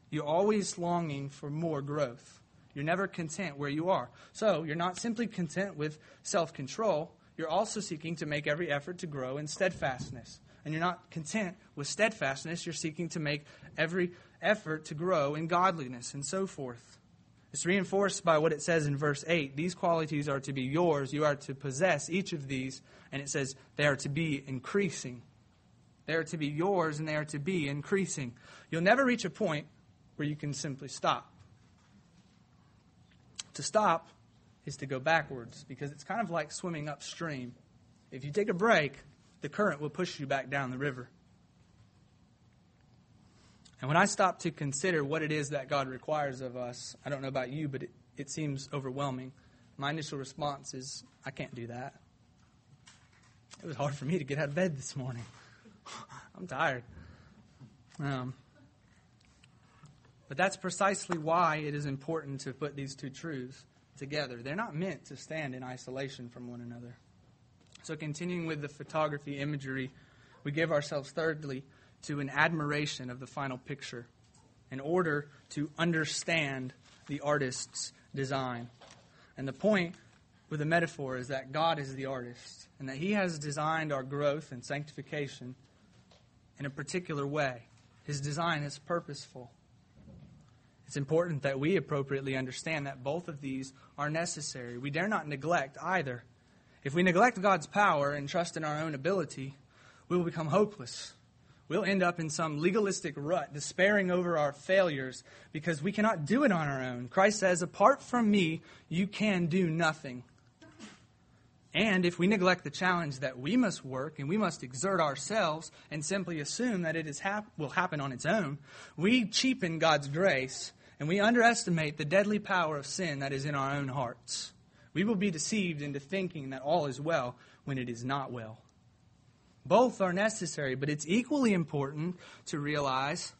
Speaker 5: You're always longing for more growth. You're never content where you are. So, you're not simply content with self control, you're also seeking to make every effort to grow in steadfastness. And you're not content with steadfastness, you're seeking to make every effort to grow in godliness and so forth. It's reinforced by what it says in verse 8. These qualities are to be yours. You are to possess each of these. And it says they are to be increasing. They are to be yours and they are to be increasing. You'll never reach a point where you can simply stop. To stop is to go backwards because it's kind of like swimming upstream. If you take a break, the current will push you back down the river. And when I stop to consider what it is that God requires of us, I don't know about you, but it, it seems overwhelming. My initial response is, I can't do that. It was hard for me to get out of bed this morning. I'm tired. Um, but that's precisely why it is important to put these two truths together. They're not meant to stand in isolation from one another. So, continuing with the photography imagery, we give ourselves, thirdly, to an admiration of the final picture in order to understand the artist's design. And the point with the metaphor is that God is the artist and that He has designed our growth and sanctification in a particular way. His design is purposeful. It's important that we appropriately understand that both of these are necessary. We dare not neglect either. If we neglect God's power and trust in our own ability, we will become hopeless we'll end up in some legalistic rut, despairing over our failures because we cannot do it on our own. Christ says, Apart from me, you can do nothing. And if we neglect the challenge that we must work and we must exert ourselves and simply assume that it is hap- will happen on its own, we cheapen God's grace and we underestimate the deadly power of sin that is in our own hearts. We will be deceived into thinking that all is well when it is not well. Both are necessary, but it's equally important to realize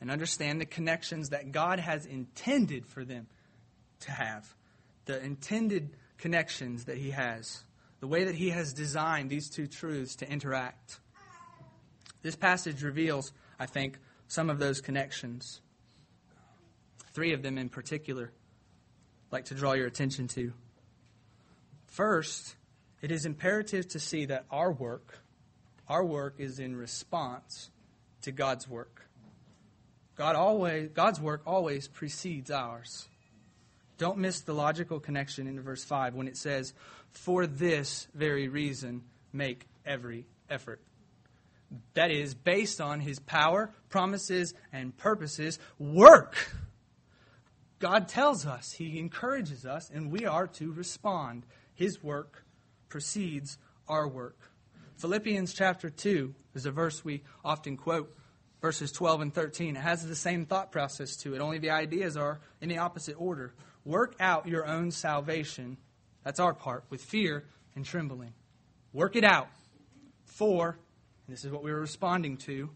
Speaker 5: and understand the connections that God has intended for them to have. The intended connections that He has. The way that He has designed these two truths to interact. This passage reveals, I think, some of those connections. Three of them in particular, I'd like to draw your attention to. First, it is imperative to see that our work, our work is in response to God's work. God always, God's work always precedes ours. Don't miss the logical connection in verse 5 when it says, For this very reason, make every effort. That is, based on his power, promises, and purposes, work. God tells us, he encourages us, and we are to respond. His work precedes our work. Philippians chapter 2 is a verse we often quote, verses 12 and 13. It has the same thought process to it, only the ideas are in the opposite order. Work out your own salvation, that's our part, with fear and trembling. Work it out. For, and this is what we were responding to,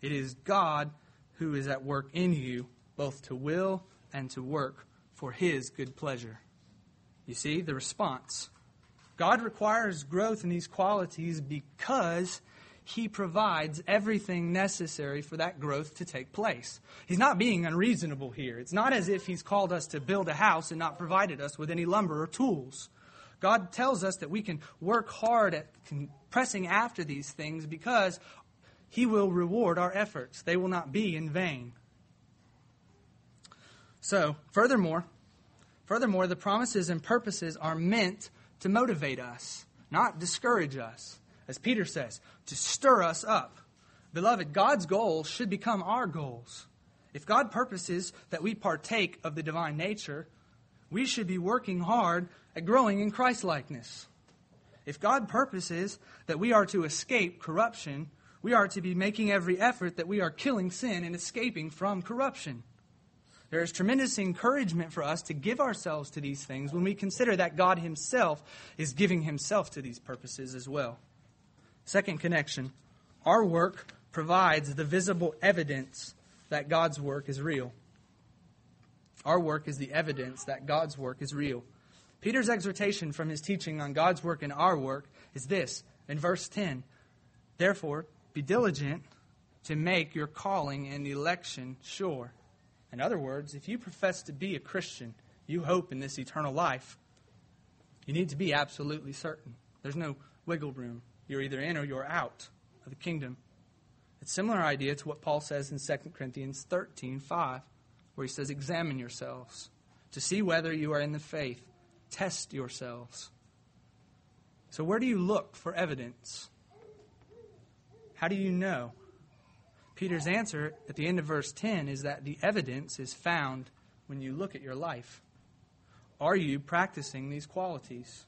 Speaker 5: it is God who is at work in you, both to will and to work for his good pleasure. You see, the response. God requires growth in these qualities because he provides everything necessary for that growth to take place. He's not being unreasonable here. It's not as if he's called us to build a house and not provided us with any lumber or tools. God tells us that we can work hard at pressing after these things because he will reward our efforts. They will not be in vain. So, furthermore, furthermore, the promises and purposes are meant to motivate us, not discourage us. As Peter says, to stir us up. Beloved, God's goals should become our goals. If God purposes that we partake of the divine nature, we should be working hard at growing in Christlikeness. If God purposes that we are to escape corruption, we are to be making every effort that we are killing sin and escaping from corruption. There is tremendous encouragement for us to give ourselves to these things when we consider that God Himself is giving Himself to these purposes as well. Second connection our work provides the visible evidence that God's work is real. Our work is the evidence that God's work is real. Peter's exhortation from his teaching on God's work and our work is this in verse 10 Therefore, be diligent to make your calling and election sure. In other words, if you profess to be a Christian, you hope in this eternal life, you need to be absolutely certain. There's no wiggle room. You're either in or you're out of the kingdom. It's a similar idea to what Paul says in 2 Corinthians 13 5, where he says, Examine yourselves to see whether you are in the faith. Test yourselves. So, where do you look for evidence? How do you know? Peter's answer at the end of verse 10 is that the evidence is found when you look at your life. Are you practicing these qualities?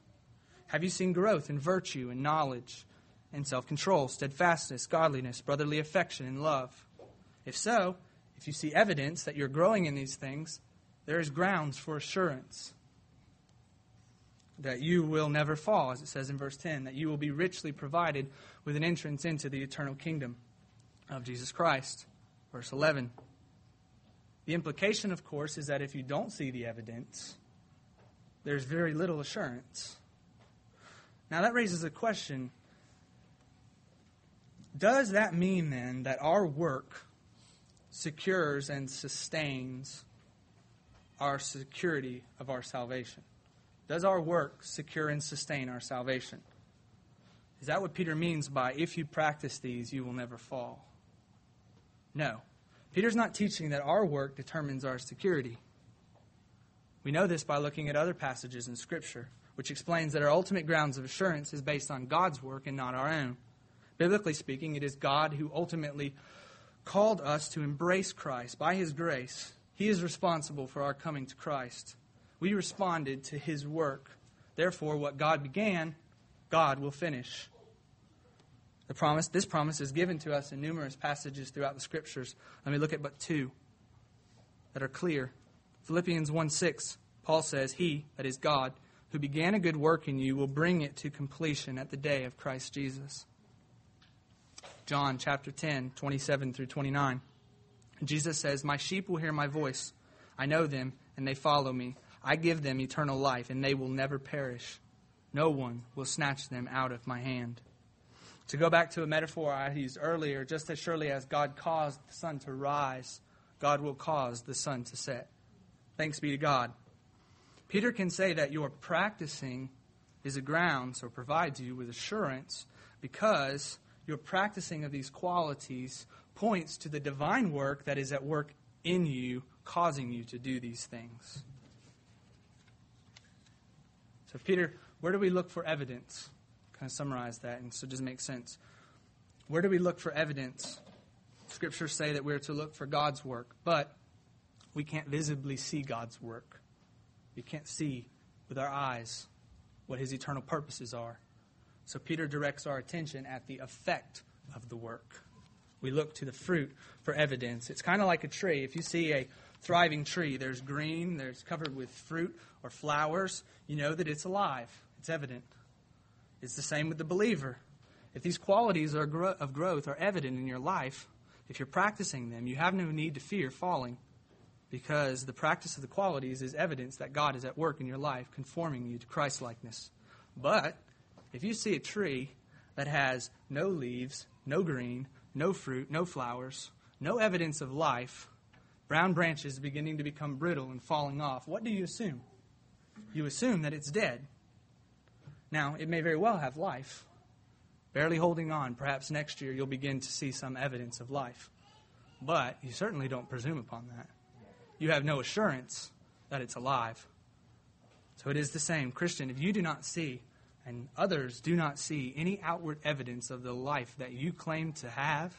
Speaker 5: Have you seen growth in virtue and knowledge and self control, steadfastness, godliness, brotherly affection, and love? If so, if you see evidence that you're growing in these things, there is grounds for assurance that you will never fall, as it says in verse 10, that you will be richly provided with an entrance into the eternal kingdom of Jesus Christ. Verse 11. The implication, of course, is that if you don't see the evidence, there's very little assurance. Now, that raises a question. Does that mean then that our work secures and sustains our security of our salvation? Does our work secure and sustain our salvation? Is that what Peter means by if you practice these, you will never fall? No. Peter's not teaching that our work determines our security. We know this by looking at other passages in Scripture, which explains that our ultimate grounds of assurance is based on God's work and not our own. Biblically speaking, it is God who ultimately called us to embrace Christ by His grace. He is responsible for our coming to Christ. We responded to his work. Therefore, what God began, God will finish. The promise, this promise is given to us in numerous passages throughout the scriptures. Let me look at but two that are clear. Philippians 1 6, Paul says, He, that is God, who began a good work in you, will bring it to completion at the day of Christ Jesus. John chapter 10, 27 through 29. Jesus says, My sheep will hear my voice. I know them, and they follow me. I give them eternal life, and they will never perish. No one will snatch them out of my hand. To go back to a metaphor I used earlier, just as surely as God caused the sun to rise, God will cause the sun to set. Thanks be to God. Peter can say that your practicing is a grounds or provides you with assurance because your practicing of these qualities points to the divine work that is at work in you, causing you to do these things. So, Peter, where do we look for evidence? Kind of summarize that, and so it doesn't make sense. Where do we look for evidence? Scriptures say that we're to look for God's work, but we can't visibly see God's work. We can't see with our eyes what his eternal purposes are. So Peter directs our attention at the effect of the work. We look to the fruit for evidence. It's kind of like a tree. If you see a thriving tree. There's green, there's covered with fruit or flowers. You know that it's alive, it's evident. It's the same with the believer. If these qualities are of growth are evident in your life, if you're practicing them, you have no need to fear falling because the practice of the qualities is evidence that God is at work in your life, conforming you to Christ likeness. But if you see a tree that has no leaves, no green, no fruit, no flowers, no evidence of life, brown branches beginning to become brittle and falling off, what do you assume? You assume that it's dead. Now, it may very well have life, barely holding on. Perhaps next year you'll begin to see some evidence of life. But you certainly don't presume upon that. You have no assurance that it's alive. So it is the same. Christian, if you do not see and others do not see any outward evidence of the life that you claim to have,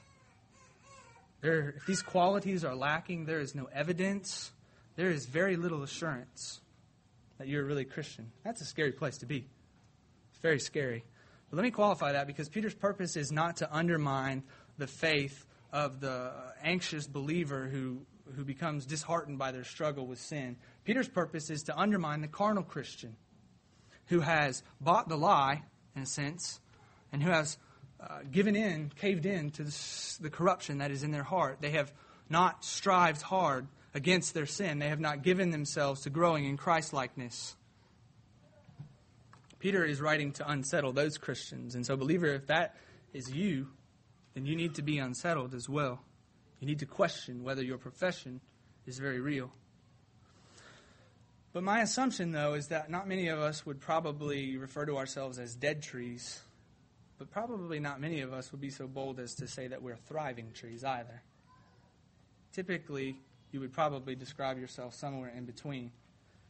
Speaker 5: there, if these qualities are lacking, there is no evidence, there is very little assurance. that you're really Christian. That's a scary place to be. It's very scary. But let me qualify that because Peter's purpose is not to undermine the faith of the anxious believer who, who becomes disheartened by their struggle with sin. Peter's purpose is to undermine the carnal Christian who has bought the lie, in a sense, and who has uh, given in, caved in to the, the corruption that is in their heart. They have not strived hard against their sin. They have not given themselves to growing in Christ likeness. Peter is writing to unsettle those Christians. And so, believer, if that is you, then you need to be unsettled as well. You need to question whether your profession is very real. But my assumption, though, is that not many of us would probably refer to ourselves as dead trees, but probably not many of us would be so bold as to say that we're thriving trees either. Typically, you would probably describe yourself somewhere in between.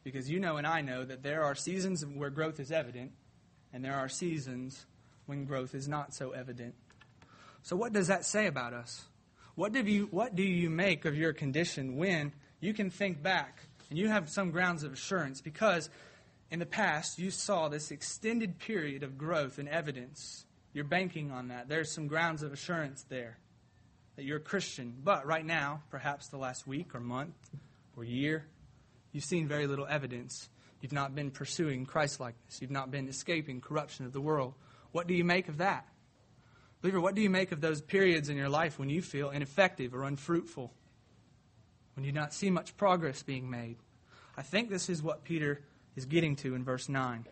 Speaker 5: Because you know and I know that there are seasons where growth is evident, and there are seasons when growth is not so evident. So, what does that say about us? What do you, what do you make of your condition when you can think back and you have some grounds of assurance? Because in the past, you saw this extended period of growth and evidence. You're banking on that. There's some grounds of assurance there that you're a Christian. But right now, perhaps the last week or month or year, you've seen very little evidence. You've not been pursuing Christlikeness. You've not been escaping corruption of the world. What do you make of that? Believer, what do you make of those periods in your life when you feel ineffective or unfruitful? When you do not see much progress being made? I think this is what Peter is getting to in verse 9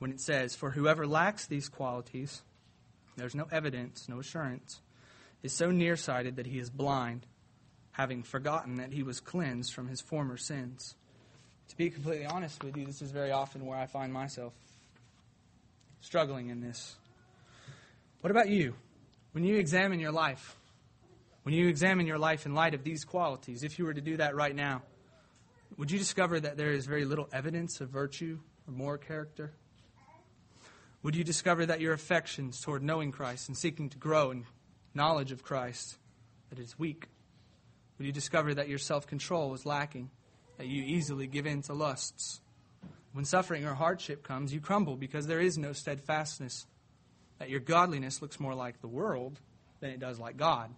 Speaker 5: when it says, For whoever lacks these qualities, there's no evidence, no assurance, is so nearsighted that he is blind, having forgotten that he was cleansed from his former sins. To be completely honest with you, this is very often where I find myself struggling in this. What about you? When you examine your life, when you examine your life in light of these qualities, if you were to do that right now, would you discover that there is very little evidence of virtue or moral character? Would you discover that your affections toward knowing Christ and seeking to grow in knowledge of Christ that is weak? Would you discover that your self control is lacking, that you easily give in to lusts? When suffering or hardship comes, you crumble because there is no steadfastness, that your godliness looks more like the world than it does like God,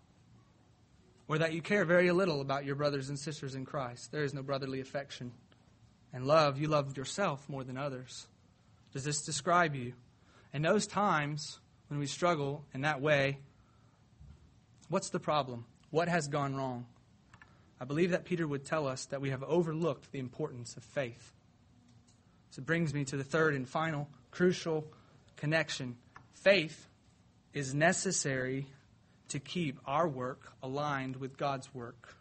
Speaker 5: or that you care very little about your brothers and sisters in Christ. There is no brotherly affection. And love, you love yourself more than others. Does this describe you? In those times when we struggle in that way, What's the problem? What has gone wrong? I believe that Peter would tell us that we have overlooked the importance of faith. So it brings me to the third and final crucial connection. Faith is necessary to keep our work aligned with God's work,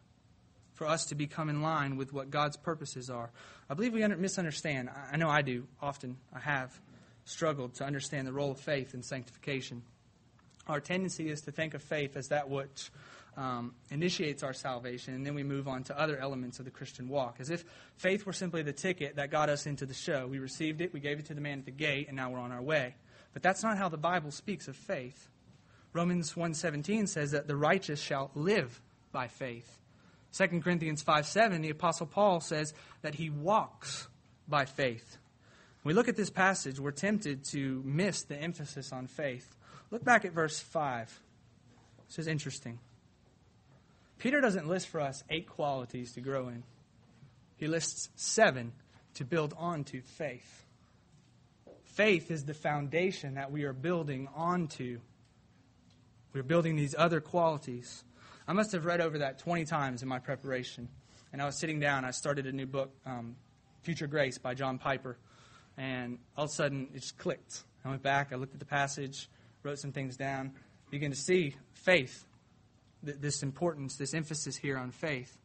Speaker 5: for us to become in line with what God's purposes are. I believe we misunderstand. I know I do often. I have struggled to understand the role of faith in sanctification our tendency is to think of faith as that which um, initiates our salvation, and then we move on to other elements of the Christian walk, as if faith were simply the ticket that got us into the show. We received it, we gave it to the man at the gate, and now we're on our way. But that's not how the Bible speaks of faith. Romans 1:17 says that the righteous shall live by faith. 2 Corinthians 5 7, the Apostle Paul says that he walks by faith. When we look at this passage, we're tempted to miss the emphasis on faith. Look back at verse 5. This is interesting. Peter doesn't list for us eight qualities to grow in, he lists seven to build onto faith. Faith is the foundation that we are building onto. We're building these other qualities. I must have read over that 20 times in my preparation. And I was sitting down, I started a new book, um, Future Grace by John Piper. And all of a sudden, it just clicked. I went back, I looked at the passage, wrote some things down, begin to see faith, this importance, this emphasis here on faith.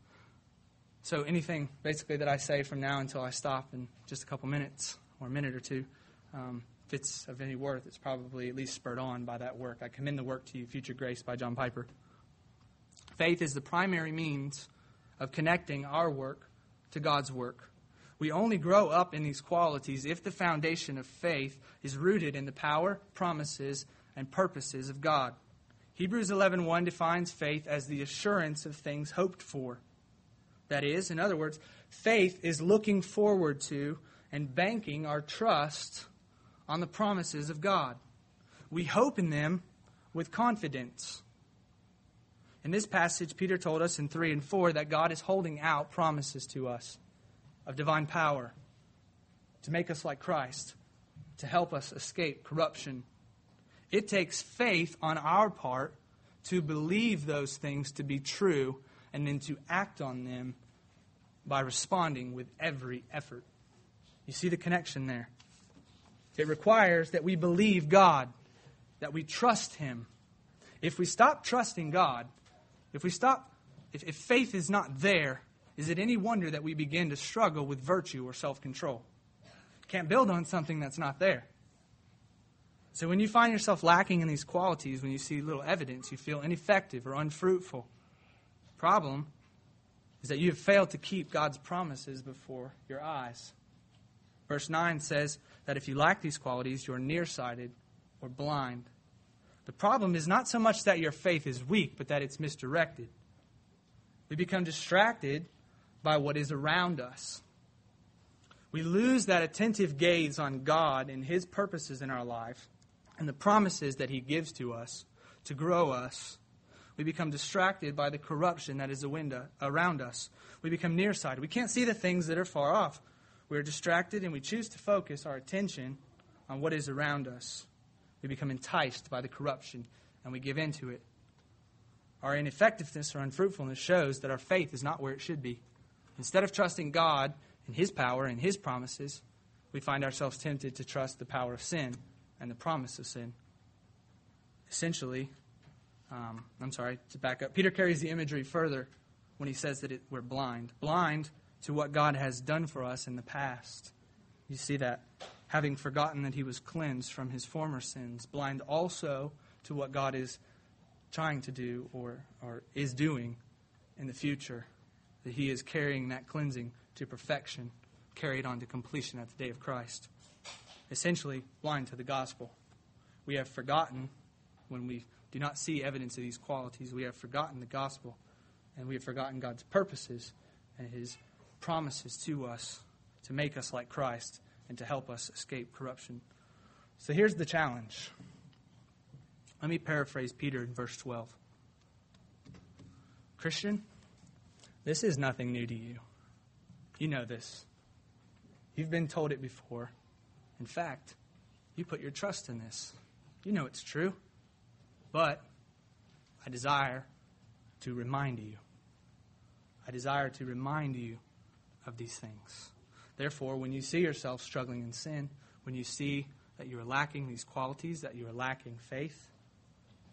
Speaker 5: So anything basically that I say from now until I stop in just a couple minutes or a minute or two, um, if it's of any worth, it's probably at least spurred on by that work. I commend the work to you, Future Grace by John Piper. Faith is the primary means of connecting our work to God's work. We only grow up in these qualities if the foundation of faith is rooted in the power, promises, and purposes of God. Hebrews 11:1 defines faith as the assurance of things hoped for. That is, in other words, faith is looking forward to and banking our trust on the promises of God. We hope in them with confidence. In this passage, Peter told us in 3 and 4 that God is holding out promises to us of divine power to make us like Christ, to help us escape corruption. It takes faith on our part to believe those things to be true and then to act on them by responding with every effort. You see the connection there? It requires that we believe God, that we trust Him. If we stop trusting God, if we stop, if, if faith is not there, is it any wonder that we begin to struggle with virtue or self control? Can't build on something that's not there. So when you find yourself lacking in these qualities, when you see little evidence, you feel ineffective or unfruitful. Problem is that you have failed to keep God's promises before your eyes. Verse 9 says that if you lack these qualities, you are nearsighted or blind. The problem is not so much that your faith is weak, but that it's misdirected. We become distracted by what is around us. We lose that attentive gaze on God and His purposes in our life and the promises that He gives to us to grow us. We become distracted by the corruption that is around us. We become nearsighted. We can't see the things that are far off. We are distracted and we choose to focus our attention on what is around us. We become enticed by the corruption and we give in to it. Our ineffectiveness or unfruitfulness shows that our faith is not where it should be. Instead of trusting God and His power and His promises, we find ourselves tempted to trust the power of sin and the promise of sin. Essentially, um, I'm sorry, to back up, Peter carries the imagery further when he says that it, we're blind. Blind to what God has done for us in the past. You see that? Having forgotten that he was cleansed from his former sins, blind also to what God is trying to do or, or is doing in the future, that he is carrying that cleansing to perfection, carried on to completion at the day of Christ. Essentially, blind to the gospel. We have forgotten when we do not see evidence of these qualities, we have forgotten the gospel and we have forgotten God's purposes and his promises to us to make us like Christ and to help us escape corruption. So here's the challenge. Let me paraphrase Peter in verse 12. Christian, this is nothing new to you. You know this. You've been told it before. In fact, you put your trust in this. You know it's true. But I desire to remind you. I desire to remind you of these things. Therefore, when you see yourself struggling in sin, when you see that you are lacking these qualities, that you are lacking faith,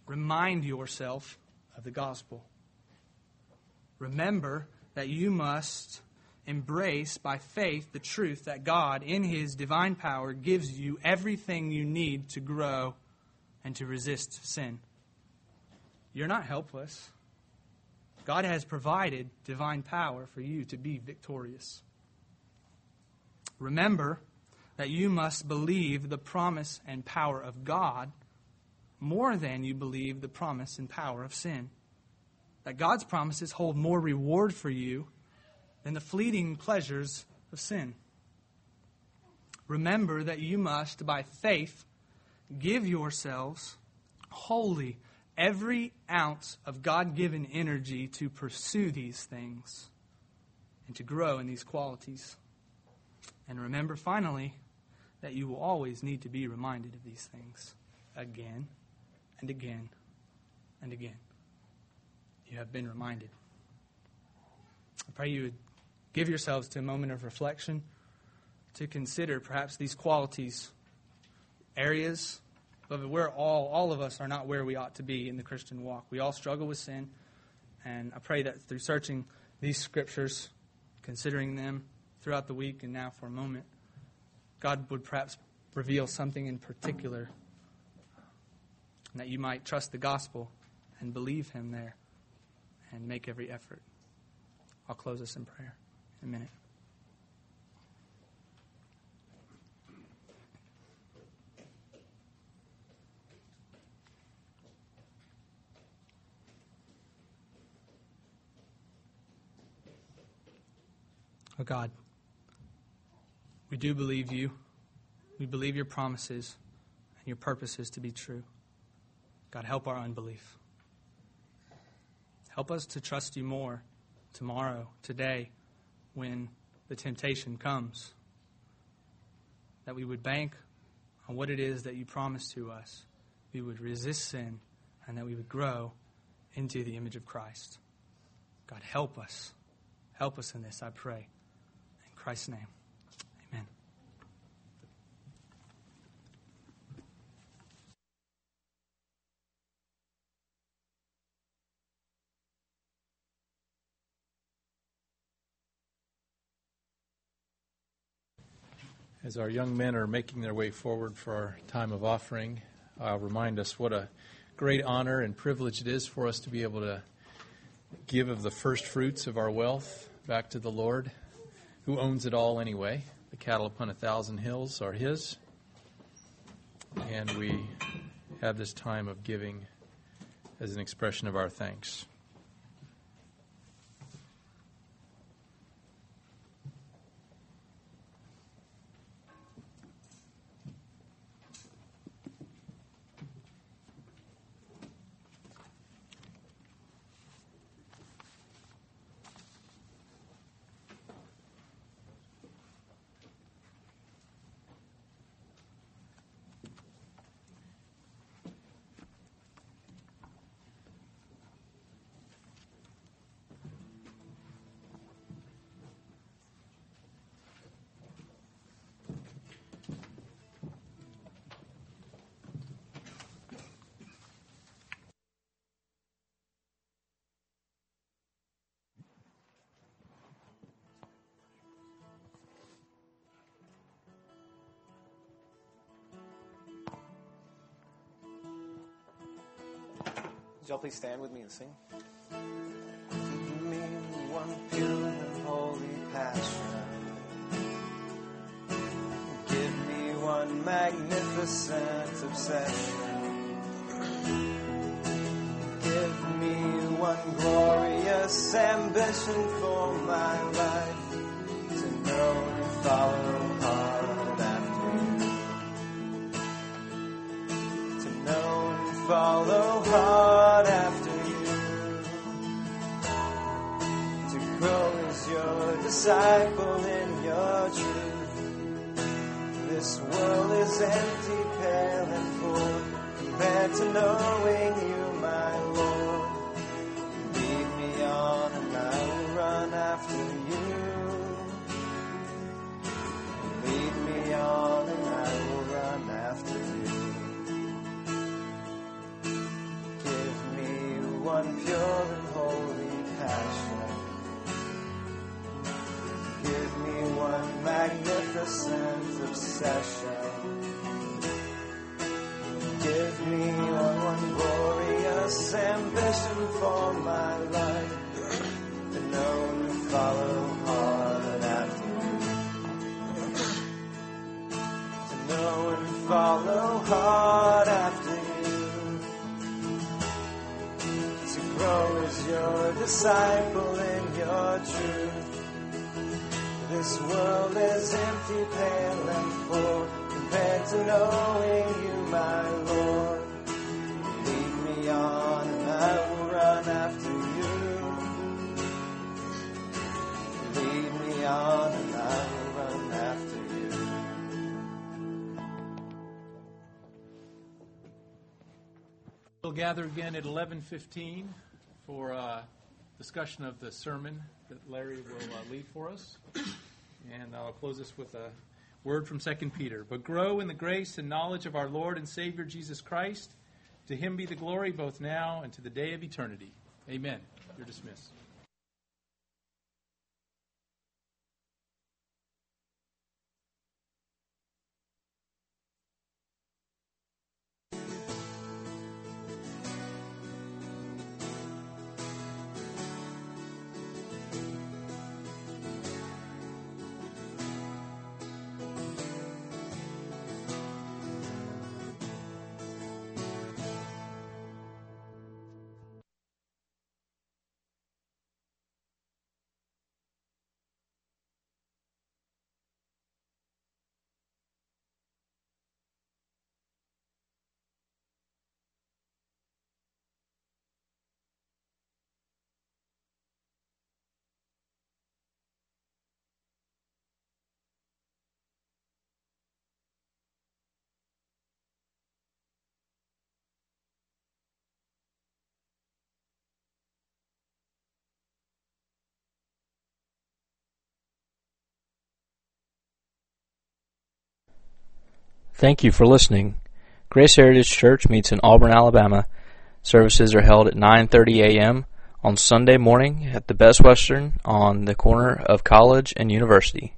Speaker 5: remind yourself of the gospel. Remember that you must embrace by faith the truth that God, in His divine power, gives you everything you need to grow and to resist sin. You're not helpless. God has provided divine power for you to be victorious. Remember that you must believe the promise and power of God more than you believe the promise and power of sin. That God's promises hold more reward for you than the fleeting pleasures of sin. Remember that you must, by faith, give yourselves wholly every ounce of God given energy to pursue these things and to grow in these qualities. And remember, finally, that you will always need to be reminded of these things again and again and again. You have been reminded. I pray you would give yourselves to a moment of reflection to consider perhaps these qualities, areas Beloved, we're all, all of us are not where we ought to be in the Christian walk. We all struggle with sin. And I pray that through searching these scriptures, considering them throughout the week and now for a moment, God would perhaps reveal something in particular that you might trust the gospel and believe Him there and make every effort. I'll close us in prayer a minute. Oh God, we do believe you. We believe your promises and your purposes to be true. God, help our unbelief. Help us to trust you more tomorrow, today, when the temptation comes. That we would bank on what it is that you promised to us. We would resist sin and that we would grow into the image of Christ. God, help us. Help us in this, I pray. In Christ's name, amen.
Speaker 2: As our young men are making their way forward for our time of offering, I'll remind us what a great honor and privilege it is for us to be able to give of the first fruits of our wealth back to the Lord, who owns it all anyway. The cattle upon a thousand hills are His. And we have this time of giving as an expression of our thanks.
Speaker 3: Please stand with me and sing? Give me one pure and holy passion. Give me one magnificent obsession. Give me one glorious ambition for my life to know and follow to knowing follow hard after you. To know and follow hard after you to grow as your disciple in your truth. This world is empty, pale, and full compared to knowing you, my
Speaker 2: gather again at 11:15 for a discussion of the sermon that Larry will uh, lead for us. And I'll close this with a word from 2 Peter. But grow in the grace and knowledge of our Lord and Savior Jesus Christ. To him be the glory both now and to the day of eternity. Amen. You're dismissed.
Speaker 1: Thank you for listening. Grace Heritage Church meets in Auburn, Alabama. Services are held at 9:30 a.m. on Sunday morning at the Best Western on the corner of College and University.